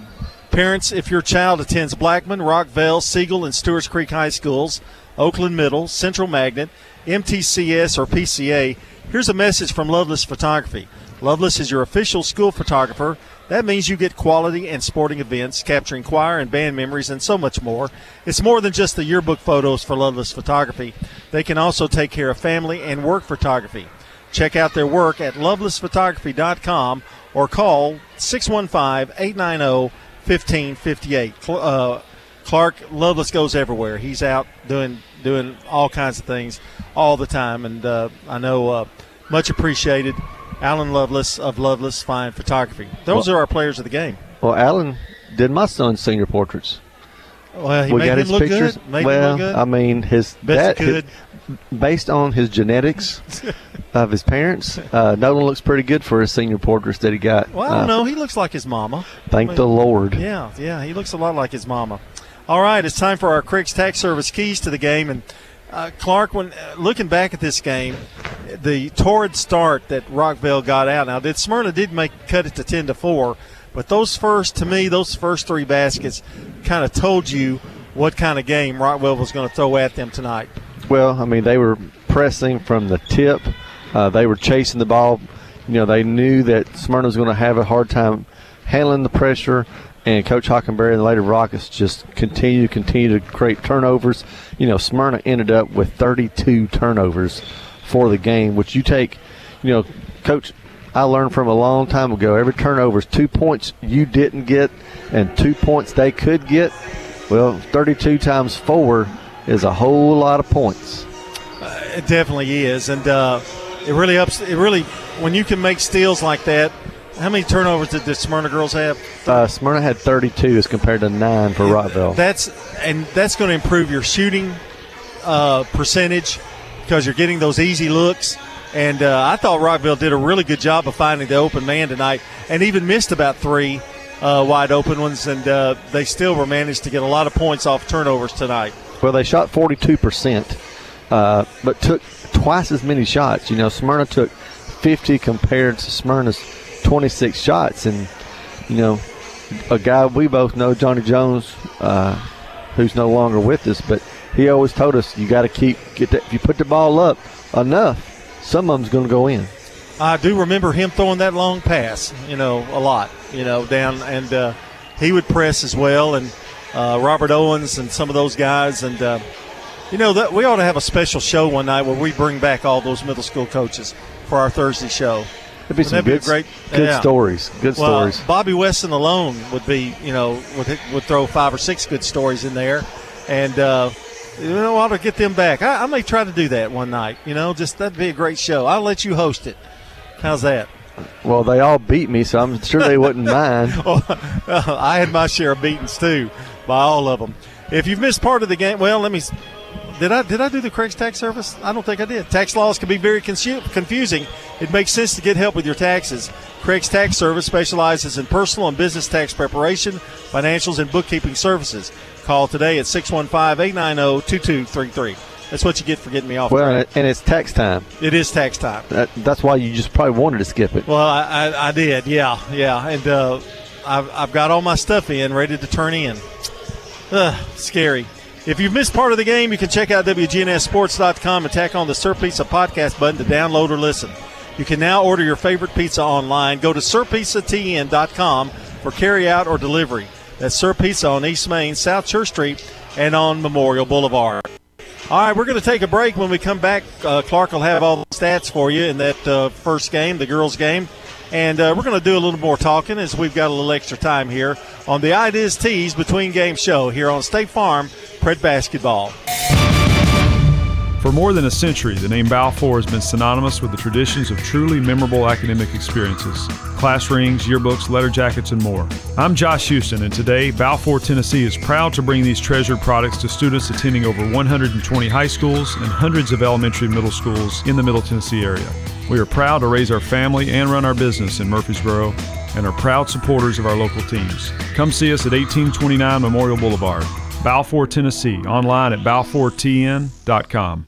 parents, if your child attends Blackman, Rockvale, Siegel, and Stewart's Creek High Schools, Oakland Middle, Central Magnet, MTCS, or PCA, here's a message from Loveless Photography. Loveless is your official school photographer. That means you get quality and sporting events, capturing choir and band memories, and so much more. It's more than just the yearbook photos for Loveless Photography. They can also take care of family and work photography. Check out their work at lovelessphotography.com or call 615 890 1558. Uh, Clark Loveless goes everywhere. He's out doing doing all kinds of things all the time, and uh, I know uh, much appreciated. Alan Loveless of Loveless Fine Photography. Those well, are our players of the game. Well, Alan did my son's senior portraits. Well, he we made got him his look pictures. good. Made well, him look good. I mean, his Best dad, his- based on his genetics of his parents, uh, Nolan looks pretty good for his senior portraits that he got. Well, I don't Uh, know. He looks like his mama. Thank I mean, the Lord. Yeah, yeah. He looks a lot like his mama. All right, it's time for our Craig's Tax Service keys to the game. And uh, Clark, when uh, looking back at this game, the torrid start that Rockvale got out. Now, did Smyrna did make cut it to ten to four, but those first, to me, those first three baskets kind of told you what kind of game Rockvale was going to throw at them tonight. Well, I mean, they were pressing from the tip. Uh, they were chasing the ball. You know, they knew that Smyrna was going to have a hard time handling the pressure. And Coach Hockenberry and the Lady Rockets just continue, to continue to create turnovers. You know, Smyrna ended up with 32 turnovers for the game, which you take, you know, Coach, I learned from a long time ago. Every turnover is two points you didn't get and two points they could get. Well, 32 times four is a whole lot of points. It definitely is, and uh, it really ups. It really when you can make steals like that. How many turnovers did the Smyrna girls have? Uh, Smyrna had 32 as compared to nine for Rockvale. That's and that's going to improve your shooting uh, percentage because you're getting those easy looks. And uh, I thought Rockvale did a really good job of finding the open man tonight, and even missed about three uh, wide open ones, and uh, they still were managed to get a lot of points off turnovers tonight. Well, they shot 42%, uh, but took twice as many shots. You know, Smyrna took 50 compared to Smyrna's 26 shots. And, you know, a guy we both know, Johnny Jones, uh, who's no longer with us, but he always told us you got to keep get that. If you put the ball up enough, some of them's going to go in. I do remember him throwing that long pass, you know, a lot, you know, down, and uh, he would press as well, and uh, Robert Owens and some of those guys, and uh, you know that we ought to have a special show one night where we bring back all those middle school coaches for our Thursday show. It'd be some That'd good, be great, good yeah. stories. Good Well, stories. Bobby Weston alone would be, you know, would would throw five or six good stories in there, and uh, you know, I ought to get them back. I, I may try to do that one night. You know, just that'd be a great show. I'll let you host it. How's that? Well, they all beat me, so I'm sure they wouldn't mind. Oh, I had my share of beatings too, by all of them. If you've missed part of the game, well, let me. Did I did I do the Craig's tax service? I don't think I did. Tax laws can be very confusing. It makes sense to get help with your taxes. Craig's Tax Service specializes in personal and business tax preparation, financials, and bookkeeping services. Call today at 615-890-2233. That's what you get for getting me off. Well, track. and and it's tax time. It is tax time. That, that's why you just probably wanted to skip it. Well, I, I, I did, yeah, yeah, and uh, I've, I've got all my stuff in, ready to turn in. Ugh, scary. If you've missed part of the game, you can check out WGNSSports.com and tack on the Sir Pizza podcast button to download or listen. You can now order your favorite pizza online. Go to SirPizzaTN.com for carry out or delivery. That's Sir Pizza on East Main, South Church Street, and on Memorial Boulevard. All right, we're going to take a break. When we come back, uh, Clark will have all the stats for you in that uh, first game, the girls' game. And uh, we're going to do a little more talking as we've got a little extra time here on the Ideas Tees Between Game Show here on State Farm Prep Basketball. For more than a century, the name Balfour has been synonymous with the traditions of truly memorable academic experiences class rings, yearbooks, letter jackets, and more. I'm Josh Houston, and today, Balfour, Tennessee is proud to bring these treasured products to students attending over 120 high schools and hundreds of elementary and middle schools in the Middle Tennessee area. We are proud to raise our family and run our business in Murfreesboro and are proud supporters of our local teams. Come see us at 1829 Memorial Boulevard, Balfour, Tennessee, online at balfourtn.com.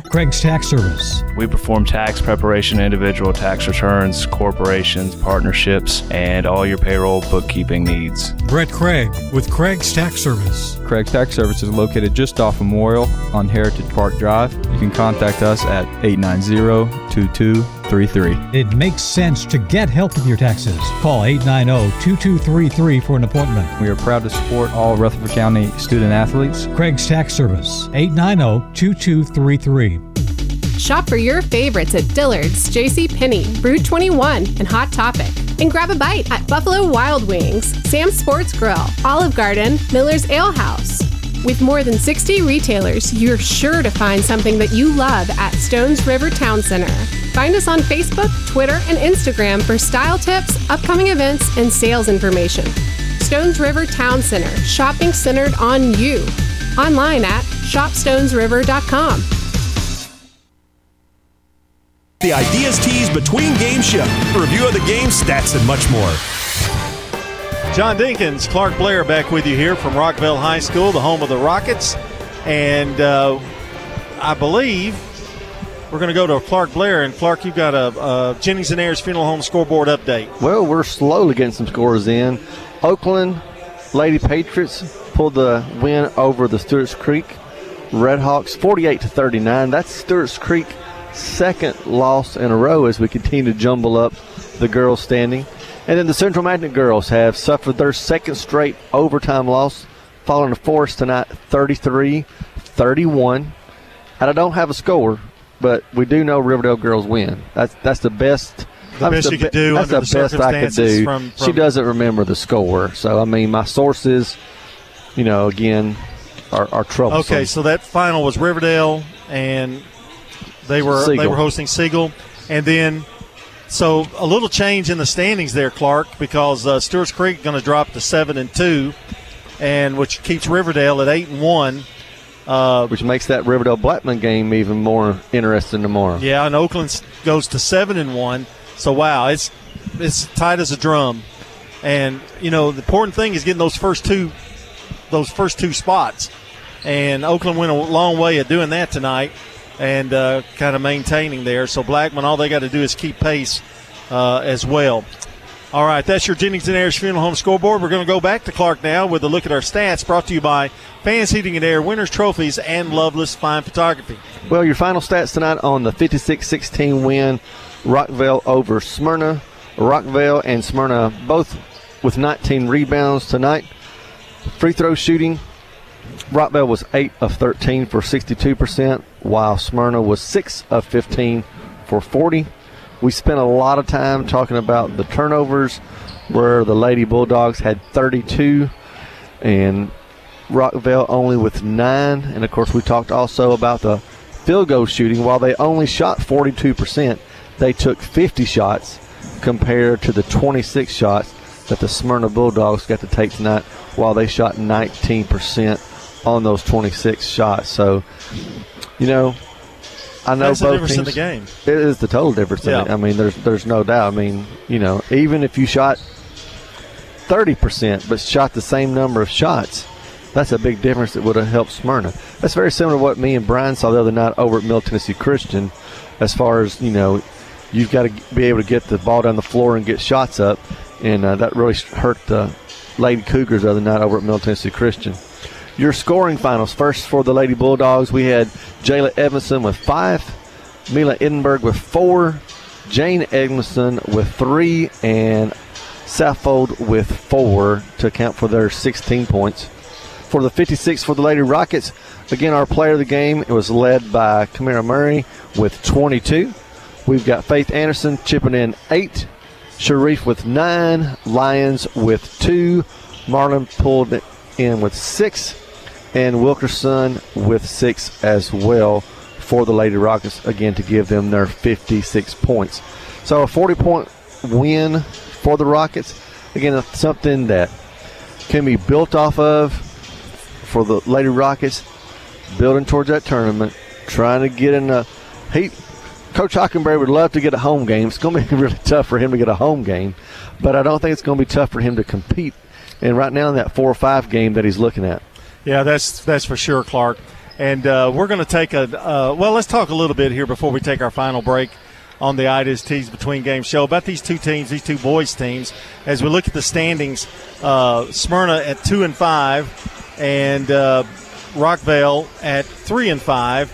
Craig's Tax Service. We perform tax preparation, individual tax returns, corporations, partnerships, and all your payroll bookkeeping needs. Brett Craig with Craig's Tax Service. Craig's Tax Service is located just off Memorial on Heritage Park Drive. You can contact us at 890-2233. It makes sense to get help with your taxes. Call 890-2233 for an appointment. We are proud to support all Rutherford County student athletes. Craig's Tax Service. 890-2233. Shop for your favorites at Dillard's, J.C. Penney, rue21, and Hot Topic. And grab a bite at Buffalo Wild Wings, Sam's Sports Grill, Olive Garden, Miller's Ale House. With more than 60 retailers, you're sure to find something that you love at Stones River Town Center. Find us on Facebook, Twitter, and Instagram for style tips, upcoming events, and sales information. Stones River Town Center, shopping centered on you. Online at shopstonesriver.com. The Ideas Tees Between Game Show. Review of the game, stats, and much more. John Dinkins, Clark Blair back with you here from Rockvale High School, the home of the Rockets. And uh, I believe we're going to go to Clark Blair. And Clark, you've got a, a Jennings and Ayers Funeral Home scoreboard update. Well, we're slowly getting some scores in. Oakland Lady Patriots pulled the win over the Stewart's Creek Redhawks 48 to 39. That's Stewart's Creek second loss in a row as we continue to jumble up the girls standing. And then the Central Magnet girls have suffered their second straight overtime loss, falling to Forrest tonight 33 31. And I don't have a score, but we do know Riverdale girls win. That's that's the best. The that's best you could do That's the, the best I could do. from- she doesn't remember the score, so I mean, my sources, you know, again, are, are troublesome. Okay, so that final was Riverdale, and they were they were hosting Siegel, and then so a little change in the standings there, Clark, because uh, Stewart's Creek going to drop to seven and two, and which keeps Riverdale at eight and one. Uh, which makes that Riverdale Blackman game even more interesting tomorrow. Yeah, and Oakland goes to seven and one. So wow, it's it's tight as a drum. And you know the important thing is getting those first two, those first two spots. And Oakland went a long way of doing that tonight, and uh, kind of maintaining there. So Blackman, all they got to do is keep pace uh, as well. All right, that's your Jennings and Ayers Funeral Home scoreboard. We're going to go back to Clark now with a look at our stats brought to you by Fans Heating and Air, Winners Trophies, and Loveless Fine Photography. Well, your final stats tonight on the 56 16 win, Rockvale over Smyrna. Rockvale and Smyrna both with 19 rebounds tonight. Free throw shooting, Rockvale was 8 of 13 for 62%, while Smyrna was 6 of 15 for 40 we spent a lot of time talking about the turnovers, where the Lady Bulldogs had 32 and Rockvale only with nine. And of course, we talked also about the field goal shooting. While they only shot 42%, they took 50 shots compared to the 26 shots that the Smyrna Bulldogs got to take tonight, while they shot 19% on those 26 shots. So, you know, I know That's both teams, in the game. It is the total difference. Yeah. I mean, there's there's no doubt. I mean, you know, even if you shot thirty percent but shot the same number of shots, that's a big difference that would have helped Smyrna. That's very similar to what me and Brian saw the other night over at Middle Tennessee Christian. As far as you know, you've got to be able to get the ball down the floor and get shots up, and uh, that really hurt the Lady Cougars the other night over at Middle Tennessee Christian. Your scoring finals. First for the Lady Bulldogs, we had Jayla Evanson with five, Mila Edinburgh with four, Jane Edmondson with three, and Saffold with four to account for their 16 points. For the 56 for the Lady Rockets, again, our player of the game it was led by Kamara Murray with 22. We've got Faith Anderson chipping in eight, Sharif with nine, Lyons with two, Marlon pulled in with six, and Wilkerson with six as well for the Lady Rockets, again, to give them their 56 points. So a 40 point win for the Rockets. Again, something that can be built off of for the Lady Rockets, building towards that tournament, trying to get in a. He, Coach Hockenberry would love to get a home game. It's going to be really tough for him to get a home game, but I don't think it's going to be tough for him to compete. And right now in that four or five game that he's looking at. Yeah, that's that's for sure, Clark. And uh, we're going to take a uh, well. Let's talk a little bit here before we take our final break on the Idas Tees Between Games show about these two teams, these two boys teams. As we look at the standings, uh, Smyrna at two and five, and uh, Rockvale at three and five.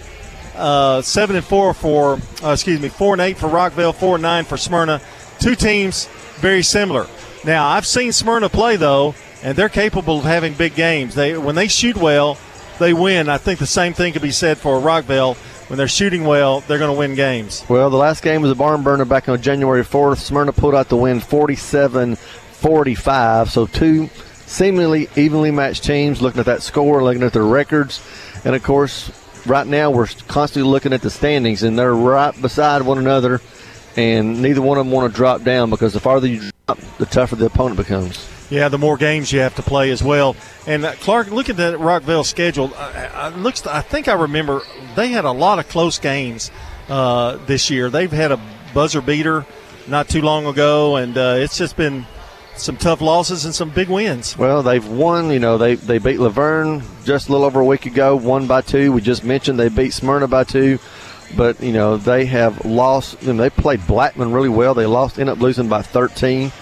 Uh, seven and four for uh, excuse me, four and eight for Rockvale, four and nine for Smyrna. Two teams very similar. Now I've seen Smyrna play though, and they're capable of having big games. They when they shoot well, they win. I think the same thing could be said for Rockvale. When they're shooting well, they're going to win games. Well, the last game was a barn burner back on January 4th. Smyrna pulled out the win 47 45. So, two seemingly evenly matched teams looking at that score, looking at their records. And of course, right now we're constantly looking at the standings, and they're right beside one another. And neither one of them want to drop down because the farther you drop, the tougher the opponent becomes. Yeah, the more games you have to play as well. And uh, Clark, look at that Rockvale schedule. I, I, looks, I think I remember they had a lot of close games uh, this year. They've had a buzzer beater not too long ago, and uh, it's just been some tough losses and some big wins. Well, they've won. You know, they they beat La Vergne just a little over a week ago, one by two. We just mentioned they beat Smyrna by two, but you know they have lost. You know, they played Blackman really well. They lost, end up losing by 13.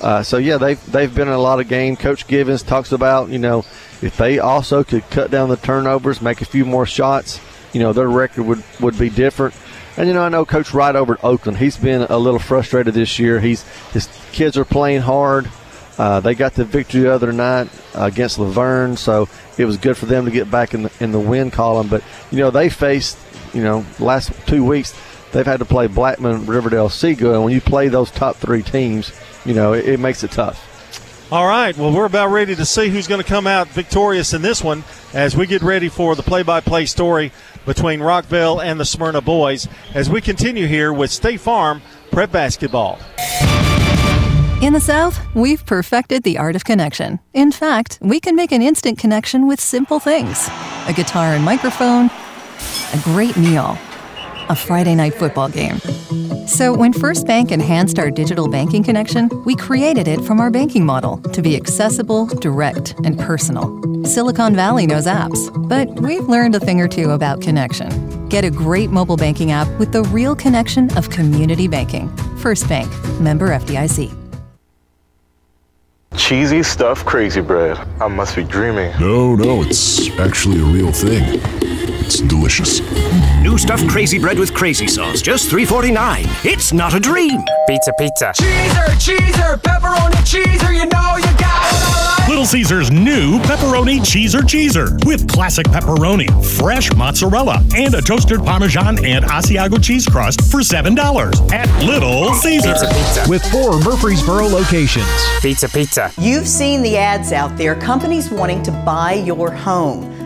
Uh, so yeah, they've they've been in a lot of games. Coach Givens talks about you know if they also could cut down the turnovers, make a few more shots, you know their record would would be different. And you know I know Coach Wright over at Oakland, he's been a little frustrated this year. He's his kids are playing hard. Uh, they got the victory the other night against La Vergne, so it was good for them to get back in the in the win column. But you know they faced you know last two weeks they've had to play Blackman, Riverdale, Siegel, and when you play those top three teams you know, it, it, makes it tough. All right. Well, we're about ready to see who's going to come out victorious in this one as we get ready for the play by play story between Rockvale and the Smyrna boys as we continue here with State Farm prep basketball. In the South, we've perfected the art of connection. In fact, we can make an instant connection with simple things a guitar and microphone, a great meal, a Friday night football game. So, when First Bank enhanced our digital banking connection, we created it from our banking model to be accessible, direct, and personal. Silicon Valley knows apps, but we've learned a thing or two about connection. Get a great mobile banking app with the real connection of community banking. First Bank, member FDIC. Cheesy stuff, crazy bread. I must be dreaming. No, no, it's actually a real thing. It's delicious. New stuffed crazy bread with crazy sauce, just $3.49. It's not a dream. Pizza, pizza. Cheeser, cheeser, pepperoni cheeser, you know you got it. Little Caesars new pepperoni cheeser cheeser with classic pepperoni, fresh mozzarella, and a toasted Parmesan and Asiago cheese crust for $7 at Little Caesars. Pizza, pizza. With four Murfreesboro locations. Pizza, pizza. You've seen the ads out there, companies wanting to buy your home.